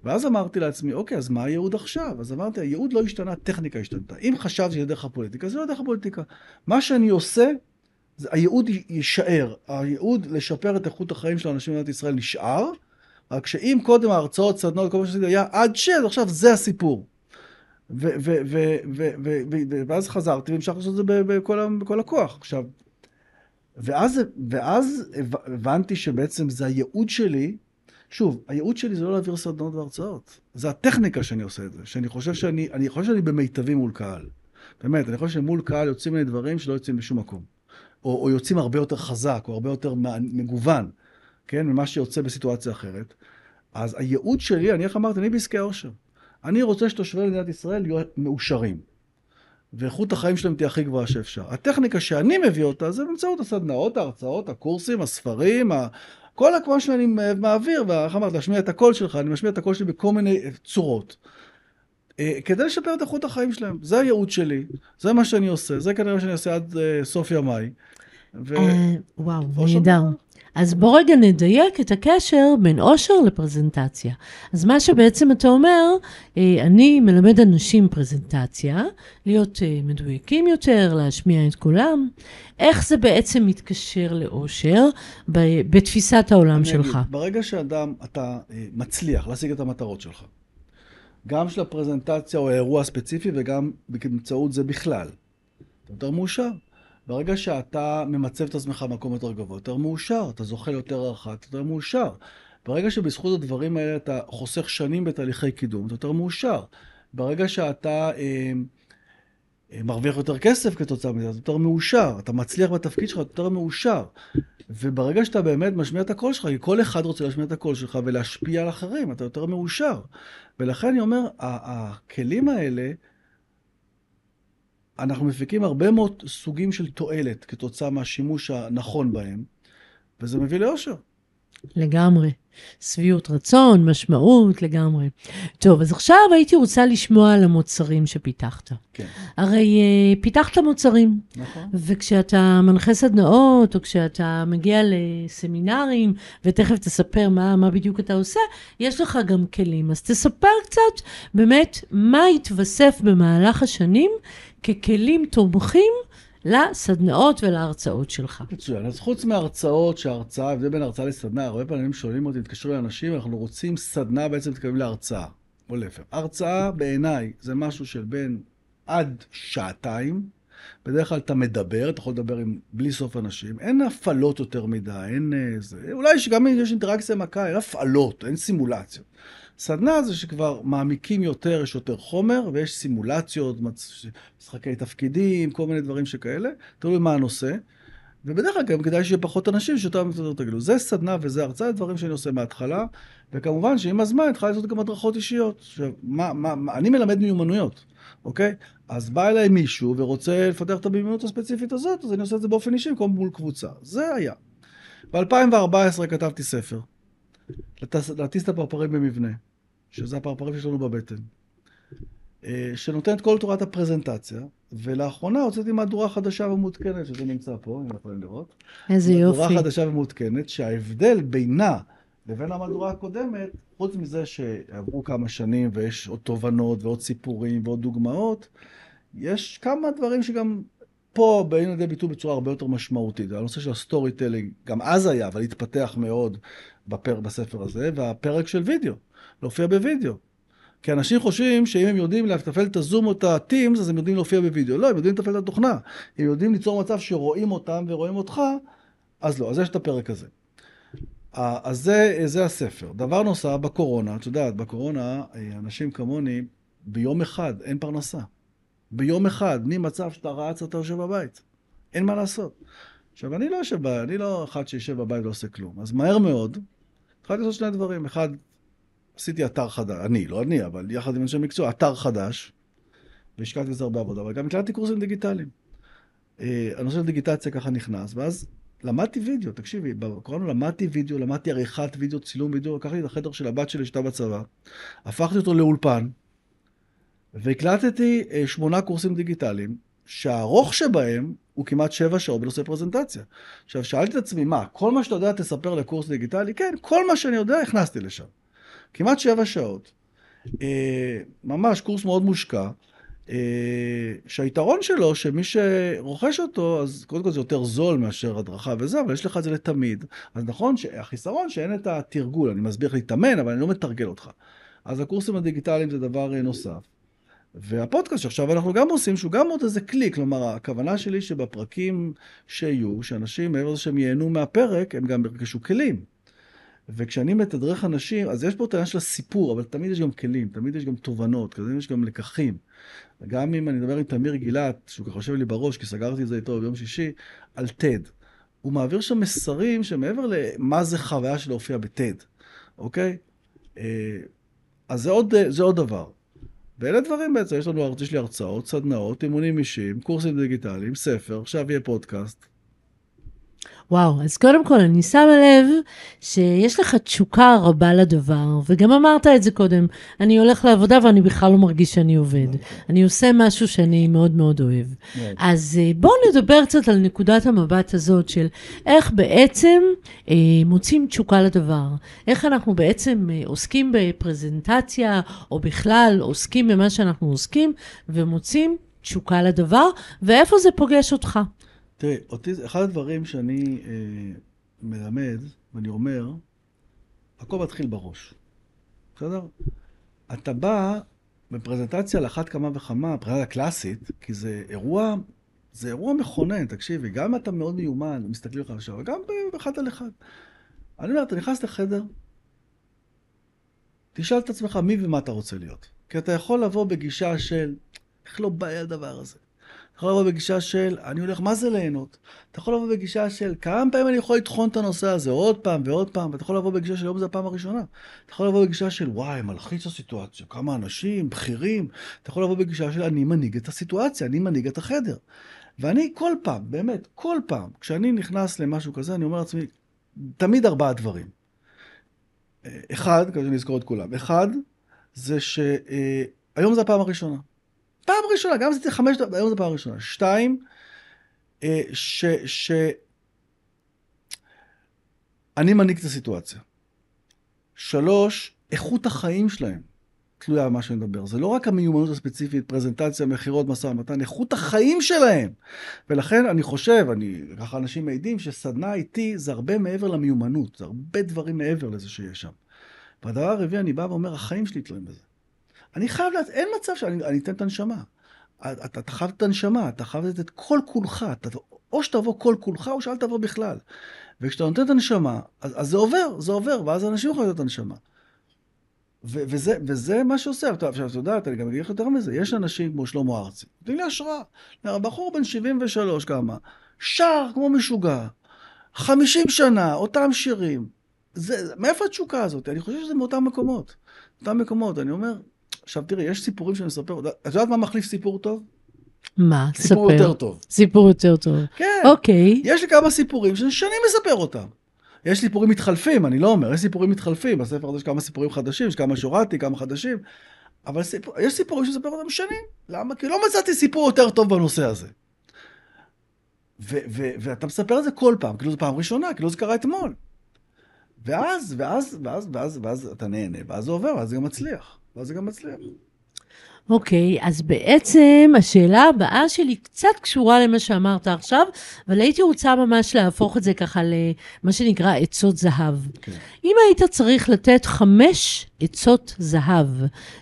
ואז אמרתי לעצמי, אוקיי, אז מה הייעוד עכשיו? אז אמרתי, הייעוד לא השתנה, הטכניקה השתנתה. אם חשבתי שזה דרך הפוליטיקה, זה לא דרך הפוליטיקה. מה שאני עושה, זה, הייעוד יישאר. הייעוד לשפר את איכות החיים של האנשים במדינת ישראל נשאר, רק שאם קודם ההרצאות, סדנות, כל מה שעשיתי היה עד ש... עכשיו זה הסיפור. ואז חזרתי והמשכתי לעשות את זה בכל, הכוח. עכשיו, ואז, ואז הבנתי שבעצם זה הייעוד שלי, שוב, הייעוד שלי זה לא להעביר סדנות והרצאות. זה הטכניקה שאני עושה את זה. שאני חושב שאני, אני חושב שאני במיטבי מול קהל. באמת, אני חושב שמול קהל יוצאים לי דברים שלא יוצאים לשום מקום. או, או יוצאים הרבה יותר חזק, או הרבה יותר מגוון, כן, ממה שיוצא בסיטואציה אחרת. אז הייעוד שלי, אני איך אמרתי, אני בעסקי העושר. אני רוצה שתושבי מדינת ישראל יהיו מאושרים. ואיכות החיים שלהם תהיה הכי גבוהה שאפשר. הטכניקה שאני מביא אותה זה באמצעות הסדנאות, ההרצאות, הקורסים, הספרים, כל מה שאני מעביר, ואיך אמרת, להשמיע את הקול שלך, אני משמיע את הקול שלי בכל מיני צורות. אה, כדי לשפר את איכות החיים שלהם. זה הייעוד שלי, זה מה שאני עושה, זה כנראה שאני עושה עד uh, סוף ימיי. ו... וואו, נהדר. אז בוא רגע נדייק את הקשר בין עושר לפרזנטציה. אז מה שבעצם אתה אומר, אני מלמד אנשים פרזנטציה, להיות מדויקים יותר, להשמיע את קולם. איך זה בעצם מתקשר לאושר בתפיסת העולם שלך? אגיד, ברגע שאדם, אתה מצליח להשיג את המטרות שלך, גם של הפרזנטציה או האירוע הספציפי וגם באמצעות זה בכלל, אתה יותר מאושר. ברגע שאתה ממצב את עצמך במקום יותר גבוה, יותר מאושר, אתה זוכה ליותר הערכה, אתה יותר מאושר. ברגע שבזכות הדברים האלה אתה חוסך שנים בתהליכי קידום, אתה יותר מאושר. ברגע שאתה אה, אה, מרוויח יותר כסף כתוצאה מזה, אתה יותר מאושר. אתה מצליח בתפקיד שלך, אתה יותר מאושר. וברגע שאתה באמת משמיע את הקול שלך, כי כל אחד רוצה להשמיע את הקול שלך ולהשפיע על אחרים, אתה יותר מאושר. ולכן אני אומר, הכלים האלה, אנחנו מפיקים הרבה מאוד סוגים של תועלת כתוצאה מהשימוש הנכון בהם, וזה מביא לאושר. לגמרי. שביעות רצון, משמעות, לגמרי. טוב, אז עכשיו הייתי רוצה לשמוע על המוצרים שפיתחת. כן. הרי uh, פיתחת מוצרים. נכון. וכשאתה מנחה סדנאות, או כשאתה מגיע לסמינרים, ותכף תספר מה, מה בדיוק אתה עושה, יש לך גם כלים. אז תספר קצת באמת מה התווסף במהלך השנים ככלים תומכים לסדנאות ולהרצאות שלך. מצוין. אז חוץ מהרצאות, שההרצאה, ההבדל בין הרצאה לסדנה, הרבה פעמים שואלים אותי, התקשרו לאנשים, אנחנו רוצים סדנה בעצם מתכוונים להרצאה, או להפך. הרצאה בעיניי זה משהו של בין עד שעתיים. בדרך כלל אתה מדבר, אתה יכול לדבר עם בלי סוף אנשים, אין הפעלות יותר מדי, אין איזה... אה, אולי שגם יש אינטראקציה מכה, אין הפעלות, אין סימולציות. סדנה זה שכבר מעמיקים יותר, יש יותר חומר, ויש סימולציות, משחקי תפקידים, כל מיני דברים שכאלה, תלוי מה הנושא. ובדרך כלל גם כדאי שיהיה פחות אנשים שיותר ויותר תגלו. זה סדנה וזה הרצאה, דברים שאני עושה מההתחלה, וכמובן שעם הזמן התחלתי לעשות גם הדרכות אישיות. עכשיו, מה, מה, מה, אני מלמד מיומנויות, אוקיי? אז בא אליי מישהו ורוצה לפתח את המיומנות הספציפית הזאת, אז אני עושה את זה באופן אישי במקום מול קבוצה. זה היה. ב-2014 כתבתי ספר, להטיס את הפרפרים במבנה. שזה הפרפרים שיש לנו בבטן, אה, שנותן את כל תורת הפרזנטציה, ולאחרונה הוצאתי מהדורה חדשה ומעודכנת, שזה נמצא פה, אם יכולים לראות. איזה יופי. מהדורה חדשה ומעודכנת, שההבדל בינה לבין המהדורה הקודמת, חוץ מזה שעברו כמה שנים ויש עוד תובנות ועוד סיפורים ועוד דוגמאות, יש כמה דברים שגם פה באים לידי ביטוי בצורה הרבה יותר משמעותית. הנושא של ה storytelling, גם אז היה, אבל התפתח מאוד בפר, בספר הזה, והפרק של וידאו. להופיע בווידאו. כי אנשים חושבים שאם הם יודעים לתפעל את הזום או את ה Teams, אז הם יודעים להופיע בווידאו. לא, הם יודעים לתפעל את התוכנה. הם יודעים ליצור מצב שרואים אותם ורואים אותך, אז לא, אז יש את הפרק הזה. אז זה, זה הספר. דבר נוסף, בקורונה, את יודעת, בקורונה, אנשים כמוני, ביום אחד אין פרנסה. ביום אחד, ממצב שאתה רץ, אתה יושב בבית. אין מה לעשות. עכשיו, אני לא יושב, אני לא אחד שיושב בבית ועושה כלום. אז מהר מאוד, התחלתי לעשות שני דברים. אחד, עשיתי אתר חדש, אני, לא אני, אבל יחד עם אנשי מקצוע, אתר חדש, והשקעתי בזה הרבה עבודה, אבל גם הקלטתי קורסים דיגיטליים. אה, הנושא של דיגיטציה ככה נכנס, ואז למדתי וידאו, תקשיבי, בקורונה למדתי וידאו, למדתי עריכת וידאו, צילום וידאו, לקחתי את החדר של הבת שלי שהייתה בצבא, הפכתי אותו לאולפן, והקלטתי אה, שמונה קורסים דיגיטליים, שהארוך שבהם הוא כמעט שבע שעות בנושא פרזנטציה. עכשיו, שאלתי את עצמי, מה, כל מה שאתה יודע תספר לקורס דיגיטלי? כן, כל מה שאני יודע הכנסתי לשם. כמעט שבע שעות. אה, ממש קורס מאוד מושקע, אה, שהיתרון שלו, שמי שרוכש אותו, אז קודם כל זה יותר זול מאשר הדרכה וזה, אבל יש לך את זה לתמיד. אז נכון שהחיסרון שאין את התרגול, אני מסביר איך להתאמן, אבל אני לא מתרגל אותך. אז הקורסים הדיגיטליים זה דבר נוסף. והפודקאסט שעכשיו אנחנו גם עושים, שהוא גם עוד איזה כלי, כלומר, הכוונה שלי שבפרקים שיהיו, שאנשים, מעבר לזה שהם ייהנו מהפרק, הם גם ירכשו כלים. וכשאני מתדרך אנשים, אז יש פה את העניין של הסיפור, אבל תמיד יש גם כלים, תמיד יש גם תובנות, תמיד יש גם לקחים. גם אם אני מדבר עם תמיר גילת, שהוא ככה יושב לי בראש, כי סגרתי את זה איתו ביום שישי, על TED. הוא מעביר שם מסרים שמעבר למה זה חוויה של להופיע ב-TED, אוקיי? אה, אז זה עוד, זה עוד דבר. ואלה דברים בעצם, יש לנו, יש לי הרצאות, סדנאות, אימונים אישיים, קורסים דיגיטליים, ספר, עכשיו יהיה פודקאסט. וואו, אז קודם כל אני שמה לב שיש לך תשוקה רבה לדבר, וגם אמרת את זה קודם, אני הולך לעבודה ואני בכלל לא מרגיש שאני עובד. אני עושה משהו שאני מאוד מאוד אוהב. אז אה, בואו נדבר קצת על נקודת המבט הזאת של איך בעצם אה, מוצאים תשוקה לדבר. איך אנחנו בעצם אה, עוסקים בפרזנטציה, או בכלל עוסקים במה שאנחנו עוסקים, ומוצאים תשוקה לדבר, ואיפה זה פוגש אותך. תראי, אותי, אחד הדברים שאני אה, מלמד, ואני אומר, הכל מתחיל בראש. בסדר? אתה בא בפרזנטציה על אחת כמה וכמה, פרזנטציה קלאסית, כי זה אירוע זה אירוע מכונן, תקשיבי, גם אם אתה מאוד מיומן, מסתכלים לך השער, גם באחד על אחד. אני אומר, אתה נכנס לחדר, תשאל את עצמך מי ומה אתה רוצה להיות. כי אתה יכול לבוא בגישה של, איך לא בעיה הדבר הזה? יכול לבוא בגישה של, אני הולך, מה זה ליהנות? אתה יכול לבוא בגישה של, כמה פעמים אני יכול לטחון את הנושא הזה, עוד פעם ועוד פעם, ואתה יכול לבוא בגישה של, היום זו הפעם הראשונה. אתה יכול לבוא בגישה של, וואי, מלחיץ הסיטואציה, כמה אנשים, בכירים. אתה יכול לבוא בגישה של, אני מנהיג את הסיטואציה, אני מנהיג את החדר. ואני כל פעם, באמת, כל פעם, כשאני נכנס למשהו כזה, אני אומר לעצמי, תמיד ארבעה דברים. אחד, כדי שאני אזכור את כולם, אחד, זה שהיום זו הפעם הראשונה. פעם ראשונה, גם עשיתי חמש דקות, היום זו פעם ראשונה. שתיים, אה, ש... ש... אני מנהיג את הסיטואציה. שלוש, איכות החיים שלהם תלויה במה שאני מדבר. זה לא רק המיומנות הספציפית, פרזנטציה, מכירות, משא ומתן, איכות החיים שלהם. ולכן אני חושב, אני, ככה אנשים מעידים, שסדנה איתי זה הרבה מעבר למיומנות, זה הרבה דברים מעבר לזה שיש שם. והדבר הרביעי, אני בא ואומר, החיים שלי תלויים בזה. אני חייב, לה... אין מצב שאני אתן את הנשמה. אתה, אתה חייב את הנשמה, אתה חייב לתת את כל כולך. אתה, או שתבוא כל כולך, או שאל תבוא בכלל. וכשאתה נותן את הנשמה, אז, אז זה עובר, זה עובר, ואז אנשים יכולים לתת את הנשמה. ו- וזה, וזה מה שעושה. עכשיו, את יודעת, אני גם אגיד לך יותר מזה, יש אנשים כמו שלמה ארצי, נותנים לי השראה. בחור בן 73 כמה, שר כמו משוגע, 50 שנה, אותם שירים. זה, מאיפה התשוקה הזאת? אני חושב שזה מאותם מקומות. אותם מקומות, אני אומר, עכשיו תראי, יש סיפורים שאני מספר, את יודעת מה מחליף סיפור טוב? מה? סיפור ספר. יותר טוב. סיפור יותר טוב. כן. אוקיי. יש לי כמה סיפורים שאני מספר אותם. יש סיפורים מתחלפים, אני לא אומר, יש סיפורים מתחלפים. בספר הזה יש כמה סיפורים חדשים, יש כמה שהורדתי, כמה חדשים. אבל סיפור, יש סיפורים שאני מספר אותם שנים. למה? כי לא מצאתי סיפור יותר טוב בנושא הזה. ו- ו- ואתה מספר את זה כל פעם, כאילו זו פעם ראשונה, כאילו זה קרה אתמול. ואז, ואז, ואז, ואז, ואז אתה נהנה, ואז זה עובר, ואז זה גם מצליח. ואז זה גם מצליח. אוקיי, אז בעצם השאלה הבאה שלי קצת קשורה למה שאמרת עכשיו, אבל הייתי רוצה ממש להפוך את זה ככה למה שנקרא עצות זהב. כן. אם היית צריך לתת חמש עצות זהב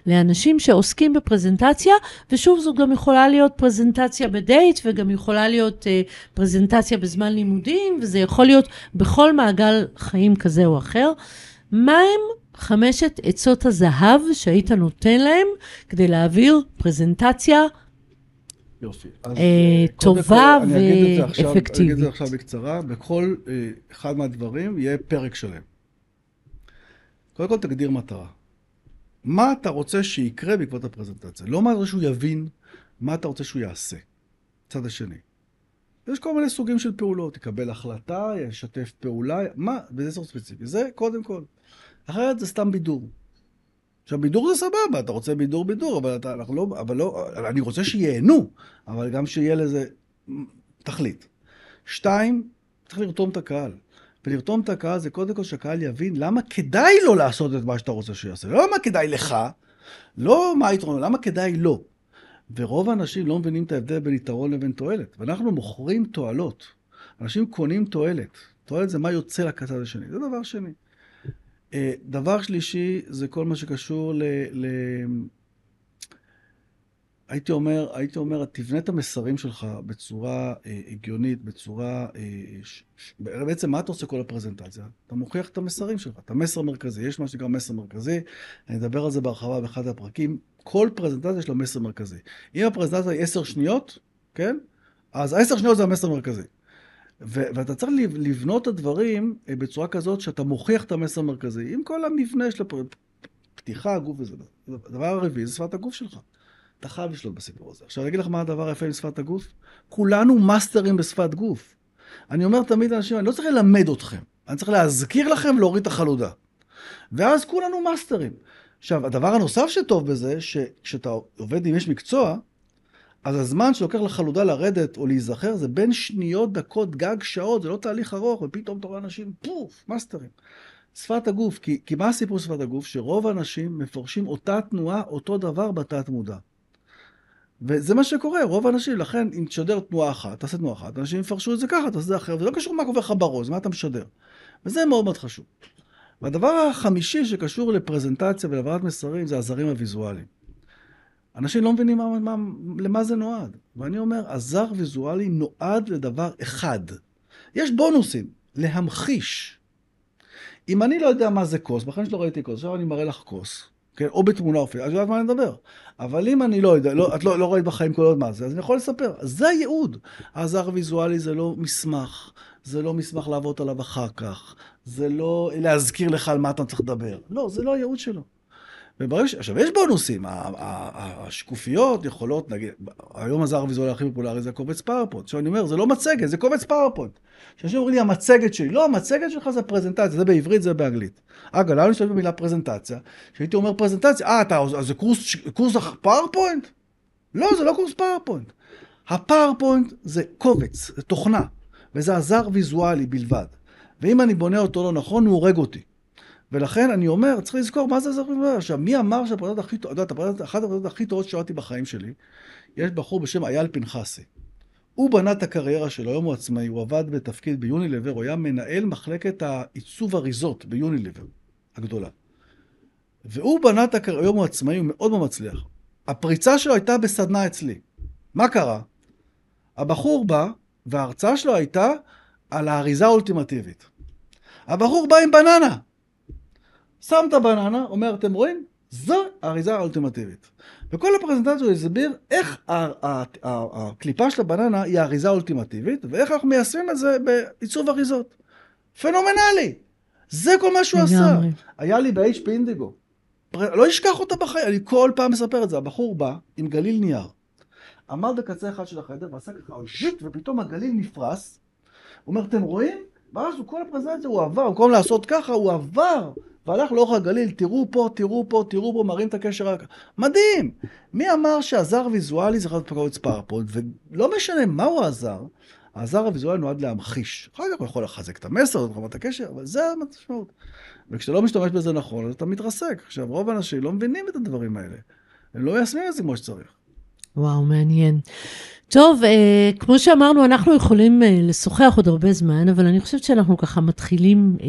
לאנשים שעוסקים בפרזנטציה, ושוב, זו גם יכולה להיות פרזנטציה בדייט, וגם יכולה להיות uh, פרזנטציה בזמן לימודים, וזה יכול להיות בכל מעגל חיים כזה או אחר, מה הם חמשת עצות הזהב שהיית נותן להם כדי להעביר פרזנטציה יופי. אז, אה, אה, קודם טובה כל, אני אגיד את זה עכשיו- ואפקטיבית. בקצרה. בכל אה, אחד מהדברים יהיה פרק שלם. קודם כל תגדיר מטרה. מה אתה רוצה שיקרה בעקבות הפרזנטציה? לא מה אתה רוצה שהוא יבין, מה אתה רוצה שהוא יעשה. צד השני. יש כל מיני סוגים של פעולות, יקבל החלטה, ישתף פעולה, מה, בזה סוג ספציפי. זה קודם כל. אחרת זה סתם בידור. עכשיו, בידור זה סבבה, אתה רוצה בידור, בידור, אבל אתה, אנחנו לא, אבל לא, אני רוצה שייהנו, אבל גם שיהיה לזה תכלית. שתיים, צריך לרתום את הקהל. ולרתום את הקהל זה קודם כל שהקהל יבין למה כדאי לו לעשות את מה שאתה רוצה שיעשה. לא למה כדאי לך, לא מה היתרון, למה כדאי לו. ורוב האנשים לא מבינים את ההבדל בין יתרון לבין תועלת. ואנחנו מוכרים תועלות. אנשים קונים תועלת. תועלת זה מה יוצא לקצת השני. זה דבר שני. אה, דבר שלישי זה כל מה שקשור ל... ל... הייתי אומר, הייתי אומר, תבנה את המסרים שלך בצורה אה, הגיונית, בצורה... אה, ש... בעצם, מה אתה עושה כל הפרזנטציה? אתה מוכיח את המסרים שלך, את המסר המרכזי. יש מה שנקרא מסר מרכזי, אני אדבר על זה בהרחבה באחד הפרקים. כל פרזנטציה יש לה מסר מרכזי. אם הפרזנטציה היא עשר שניות, כן? אז העשר שניות זה המסר המרכזי. ואתה צריך לב- לבנות את הדברים אה, בצורה כזאת שאתה מוכיח את המסר המרכזי, עם כל המבנה של הפתיחה, הגוף וזה. הדבר הרביעי זה שפת הגוף שלך. אתה חייב לשלוט בסיפור הזה. עכשיו, אני אגיד לך מה הדבר היפה עם שפת הגוף. כולנו מאסטרים בשפת גוף. אני אומר תמיד לאנשים, אני לא צריך ללמד אתכם, אני צריך להזכיר לכם להוריד את החלודה. ואז כולנו מאסטרים. עכשיו, הדבר הנוסף שטוב בזה, שכשאתה עובד עם איש מקצוע, אז הזמן שלוקח לחלודה לרדת או להיזכר זה בין שניות, דקות, גג, שעות, זה לא תהליך ארוך, ופתאום אתה רואה אנשים, פוף, מאסטרים. שפת הגוף, כי, כי מה הסיפור שפת הגוף? שרוב האנשים מפרשים אותה תנועה, אותו דבר בתת מודע. וזה מה שקורה, רוב האנשים, לכן אם תשדר תנועה אחת, תעשה תנועה אחת, אנשים יפרשו את זה ככה, תעשה את זה אחרת, זה לא קשור מה עובר לך בראש, מה אתה משדר. וזה מאוד מאוד חשוב. והדבר החמישי שקשור לפרזנטציה ולהעברת מסרים זה הזרים הוויזואליים. אנשים לא מבינים מה, מה, למה זה נועד. ואני אומר, הזר ויזואלי נועד לדבר אחד. יש בונוסים, להמחיש. אם אני לא יודע מה זה כוס, בחיים שלא ראיתי כוס, עכשיו אני מראה לך כוס, כן? או בתמונה אופית, אז יודעת מה אני מדבר. אבל אם אני לא יודע, לא, את לא, לא ראית בחיים כל עוד מה זה, אז אני יכול לספר. זה הייעוד. עזר ויזואלי זה לא מסמך, זה לא מסמך לעבוד עליו אחר כך, זה לא להזכיר לך על מה אתה צריך לדבר. לא, זה לא הייעוד שלו. וברגע ש... עכשיו, יש בונוסים, השקופיות יכולות, נגיד, היום העזר הוויזואלי הכי פופולרי זה הקובץ PowerPoint. עכשיו אני אומר, זה לא מצגת, זה קובץ PowerPoint. כשאנשים אומרים לי, המצגת שלי, לא, המצגת שלך זה presentation, זה בעברית, זה באנגלית. אגב, למה אני משתמש במילה פרזנטציה? כשהייתי אומר פרזנטציה, אה, אתה, אז זה קורס, קורס PowerPoint? לא, זה לא קורס PowerPoint. ה PowerPoint זה קובץ, זה תוכנה, וזה עזר ויזואלי בלבד. ואם אני בונה אותו לא נכון, הוא הורג אותי. ולכן אני אומר, צריך לזכור מה זה עזר ויזואלי. עכשיו, מי אמר שהפרזנטציה הכי יודעת, אחת הפרזנטציות הכי טובות שראיתי בחיים שלי, יש בחור בשם אייל פנחסי. הוא בנה את הקריירה שלו, היום הוא עצמאי, הוא עבד בתפקיד ביוניליבר, הוא היה מנהל מחלקת העיצוב אריזות ביוניליבר הגדולה. והוא בנה את הקריירה, היום הוא עצמאי, הוא מאוד מאוד מצליח. הפריצה שלו הייתה בסדנה אצלי. מה קרה? הבחור בא, וההרצאה שלו הייתה על האריזה האולטימטיבית. הבחור בא עם בננה. שם את הבננה, אומר, אתם רואים? זו האריזה האולטימטיבית. וכל הפרזנטציה הסביר איך הקליפה של הבננה היא האריזה האולטימטיבית, ואיך אנחנו מיישמים את זה בעיצוב אריזות. פנומנלי! זה כל מה שהוא עשה. היה לי ב-HP אינדיגו. לא אשכח אותה בחיים, אני כל פעם מספר את זה. הבחור בא עם גליל נייר. עמד בקצה אחד של החדר ועשה ככה ז'יט, ופתאום הגליל נפרס. הוא אומר, אתם רואים? ואז כל הפרזנטציה הוא עבר, במקום לעשות ככה, הוא עבר והלך לאורך הגליל, תראו פה, תראו פה, תראו פה, מראים את הקשר. מדהים! מי אמר שהזר ויזואלי זה יכול להיות פקודות ספארפולט, ולא משנה מה הוא הזר, הזר הוויזואלי נועד להמחיש. אחר כך הוא יכול לחזק את המסר, את הקשר, אבל זה המשמעות. וכשאתה לא משתמש בזה נכון, אז אתה מתרסק. עכשיו, רוב האנשים לא מבינים את הדברים האלה. הם לא מיישמים את זה כמו שצריך. וואו, מעניין. טוב, אה, כמו שאמרנו, אנחנו יכולים אה, לשוחח עוד הרבה זמן, אבל אני חושבת שאנחנו ככה מתחילים אה,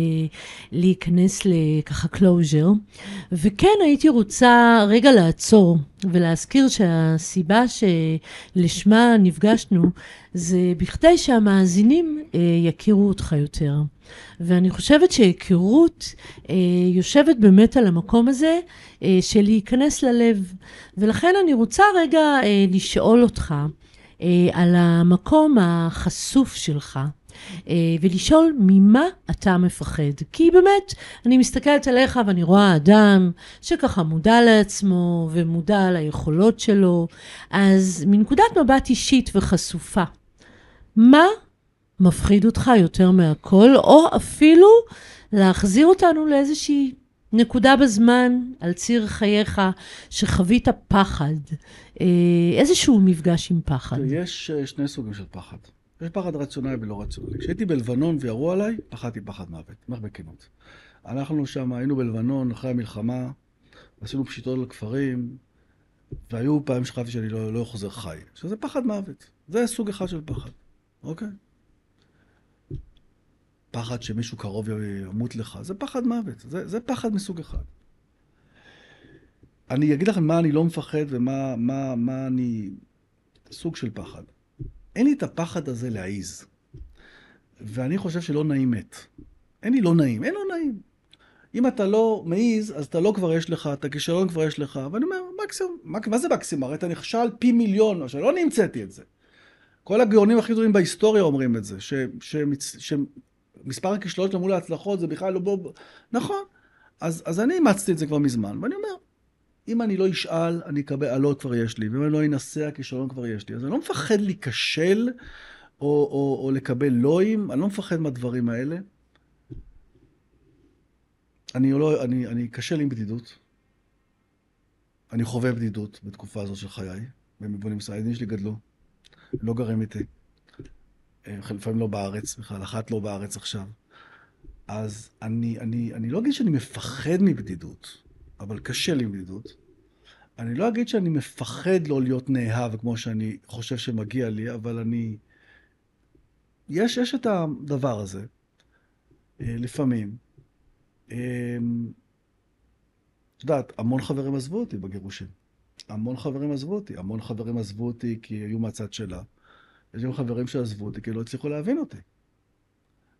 להיכנס לככה closure. וכן, הייתי רוצה רגע לעצור ולהזכיר שהסיבה שלשמה נפגשנו, זה בכדי שהמאזינים אה, יכירו אותך יותר. ואני חושבת שהיכרות אה, יושבת באמת על המקום הזה אה, של להיכנס ללב. ולכן אני רוצה רגע אה, לשאול אותך, על המקום החשוף שלך. אה, ולשאול ממה אתה מפחד. כי באמת, אני מסתכלת עליך ואני רואה אדם שככה מודע לעצמו ומודע ליכולות שלו, אז מנקודת מבט אישית וחשופה, מה מפחיד אותך יותר מהכל, או אפילו להחזיר אותנו לאיזושהי נקודה בזמן על ציר חייך שחווית פחד, אה, איזשהו מפגש עם פחד. יש אה, שני סוגים של פחד. יש פחד רציונלי ולא רציונלי. כשהייתי בלבנון וירו עליי, פחדתי פחד מוות, אומר בכנות. אנחנו שם היינו בלבנון אחרי המלחמה, עשינו פשיטות לכפרים, והיו פעמים שחשבתי שאני לא, לא חוזר חי. שזה פחד מוות. זה סוג אחד של פחד, אוקיי? פחד שמישהו קרוב ימות לך, זה פחד מוות, זה, זה פחד מסוג אחד. אני אגיד לכם מה אני לא מפחד ומה מה, מה אני... סוג של פחד. אין לי את הפחד הזה להעיז. ואני חושב שלא נעים מת. אין לי לא נעים, אין לא נעים. אם אתה לא מעיז, אז אתה לא כבר יש לך, את הכישלון כבר יש לך, ואני אומר, מקסימום, מה, מה זה מקסימום? הרי אתה נכשל פי מיליון, עכשיו לא אני המצאתי את זה. כל הגאונים הכי גדולים בהיסטוריה אומרים את זה, ש, שמצ, שמספר הכישלונות מול ההצלחות זה בכלל לא בו... נכון, אז, אז אני אימצתי את זה כבר מזמן, ואני אומר, אם אני לא אשאל, אני אקבל, הלא כבר יש לי, ואם אני לא אנסה, הכישלון כבר יש לי. אז אני לא מפחד להיכשל או, או, או לקבל לואים, אני לא מפחד מהדברים האלה. אני לא, אני, אני קשה לי עם בדידות. אני חווה בדידות בתקופה הזאת של חיי, במבונים ישראלים שלי גדלו, לא גרים איתי. לפעמים לא בארץ, בכלל אחת לא בארץ עכשיו. אז אני, אני, אני לא אגיד שאני מפחד מבדידות. אבל קשה לי עם בדידות. אני לא אגיד שאני מפחד לא להיות נאהב כמו שאני חושב שמגיע לי, אבל אני... יש, יש את הדבר הזה, אה, לפעמים. אה, את יודעת, המון חברים עזבו אותי בגירושים. המון חברים עזבו אותי. המון חברים עזבו אותי כי היו מהצד שלה. יש גם חברים שעזבו אותי כי לא הצליחו להבין אותי.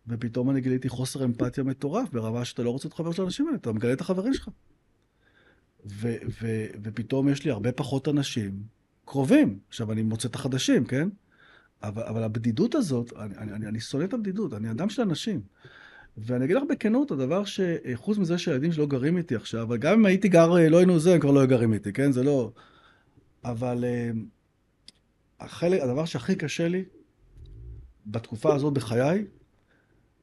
ופתאום אני גיליתי חוסר אמפתיה מטורף, ברמה שאתה לא רוצה להיות חבר של האנשים האלה, אתה מגלה את החברים שלך. ו- ו- ופתאום יש לי הרבה פחות אנשים קרובים. עכשיו, אני מוצא את החדשים, כן? אבל, אבל הבדידות הזאת, אני, אני, אני, שונא את הבדידות, אני אדם של אנשים. ואני אגיד לך בכנות, הדבר שחוץ מזה שהילדים שלי לא גרים איתי עכשיו, אבל גם אם הייתי גר, לא היינו זה, הם כבר לא היו גרים איתי, כן? זה לא... אבל אה, החלק, הדבר שהכי קשה לי בתקופה הזאת בחיי,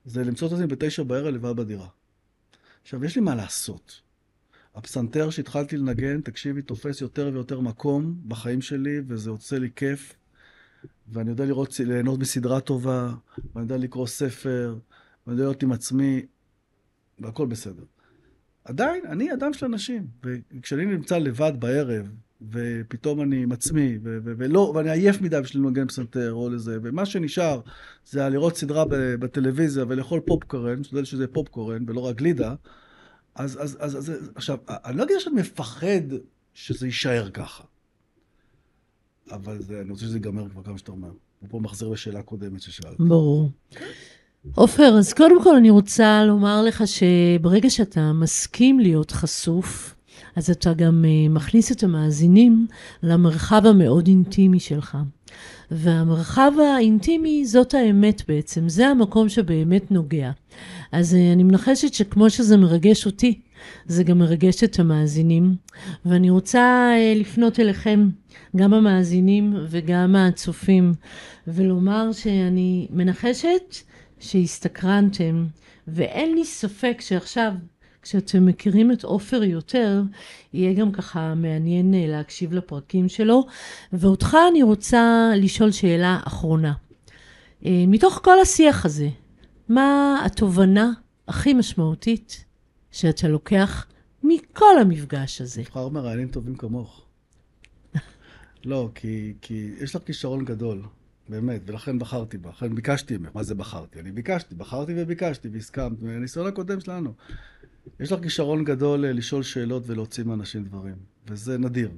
זה למצוא את עצמי בתשע בערב לבד בדירה. עכשיו, יש לי מה לעשות. הפסנתר שהתחלתי לנגן, תקשיבי, תופס יותר ויותר מקום בחיים שלי, וזה עושה לי כיף. ואני יודע לראות, ליהנות מסדרה טובה, ואני יודע לקרוא ספר, ואני יודע להיות עם עצמי, והכל בסדר. עדיין, אני אדם של אנשים, וכשאני נמצא לבד בערב, ופתאום אני עם עצמי, ו- ו- ולא, ואני עייף מדי בשביל לנגן פסנתר או לזה, ומה שנשאר זה לראות סדרה בטלוויזיה ולאכול פופקורן, משתדל שזה פופקורן ולא רק גלידה, אז, אז, אז, אז, עכשיו, אני לא אגיד שאני מפחד שזה יישאר ככה. אבל זה, אני רוצה שזה ייגמר כבר כמה שאתה אומר. הוא פה מחזיר לשאלה קודמת ששאלת. ברור. עופר, אז קודם כל אני רוצה לומר לך שברגע שאתה מסכים להיות חשוף, אז אתה גם uh, מכניס את המאזינים למרחב המאוד אינטימי שלך. והמרחב האינטימי זאת האמת בעצם, זה המקום שבאמת נוגע. אז uh, אני מנחשת שכמו שזה מרגש אותי, זה גם מרגש את המאזינים. ואני רוצה uh, לפנות אליכם, גם המאזינים וגם הצופים, ולומר שאני מנחשת שהסתקרנתם, ואין לי ספק שעכשיו כשאתם מכירים את עופר יותר, יהיה גם ככה מעניין אה, להקשיב לפרקים שלו. ואותך אני רוצה לשאול שאלה אחרונה. אה, מתוך כל השיח הזה, מה התובנה הכי משמעותית שאתה לוקח מכל המפגש הזה? נבחר מראיינים טובים כמוך. לא, כי, כי יש לך כישרון גדול, באמת, ולכן בחרתי בה. לכן ביקשתי ממך. מה זה בחרתי? אני ביקשתי, בחרתי וביקשתי והסכמת. מהניסיון הקודם שלנו. יש לך כישרון גדול אה, לשאול שאלות ולהוציא מאנשים דברים, וזה נדיר.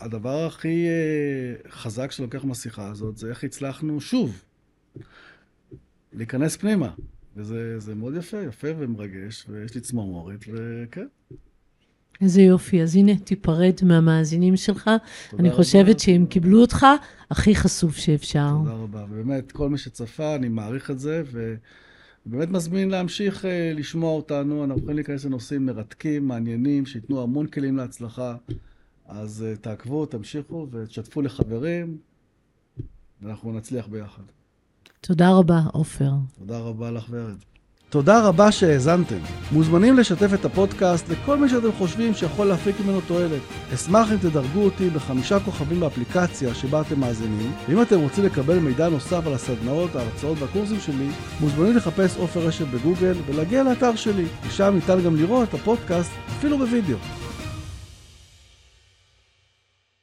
והדבר הכי אה, חזק שלוקח מהשיחה הזאת זה איך הצלחנו שוב להיכנס פנימה. וזה מאוד יפה, יפה ומרגש, ויש לי צמרמורת, וכן. איזה יופי. אז הנה, תיפרד מהמאזינים שלך. אני חושבת שהם קיבלו אותך הכי חשוף שאפשר. תודה רבה. ובאמת, כל מי שצפה, אני מעריך את זה, ו... באמת מזמין להמשיך uh, לשמוע אותנו, אנחנו יכולים להיכנס לנושאים מרתקים, מעניינים, שייתנו המון כלים להצלחה. אז uh, תעקבו, תמשיכו ותשתפו לחברים, ואנחנו נצליח ביחד. תודה רבה, עופר. תודה רבה לך, ורד. תודה רבה שהאזנתם. מוזמנים לשתף את הפודקאסט לכל מי שאתם חושבים שיכול להפיק ממנו תועלת. אשמח אם תדרגו אותי בחמישה כוכבים באפליקציה שבה אתם מאזינים, ואם אתם רוצים לקבל מידע נוסף על הסדנאות, ההרצאות והקורסים שלי, מוזמנים לחפש עופר רשת בגוגל ולהגיע לאתר שלי, ושם ניתן גם לראות את הפודקאסט אפילו בווידאו.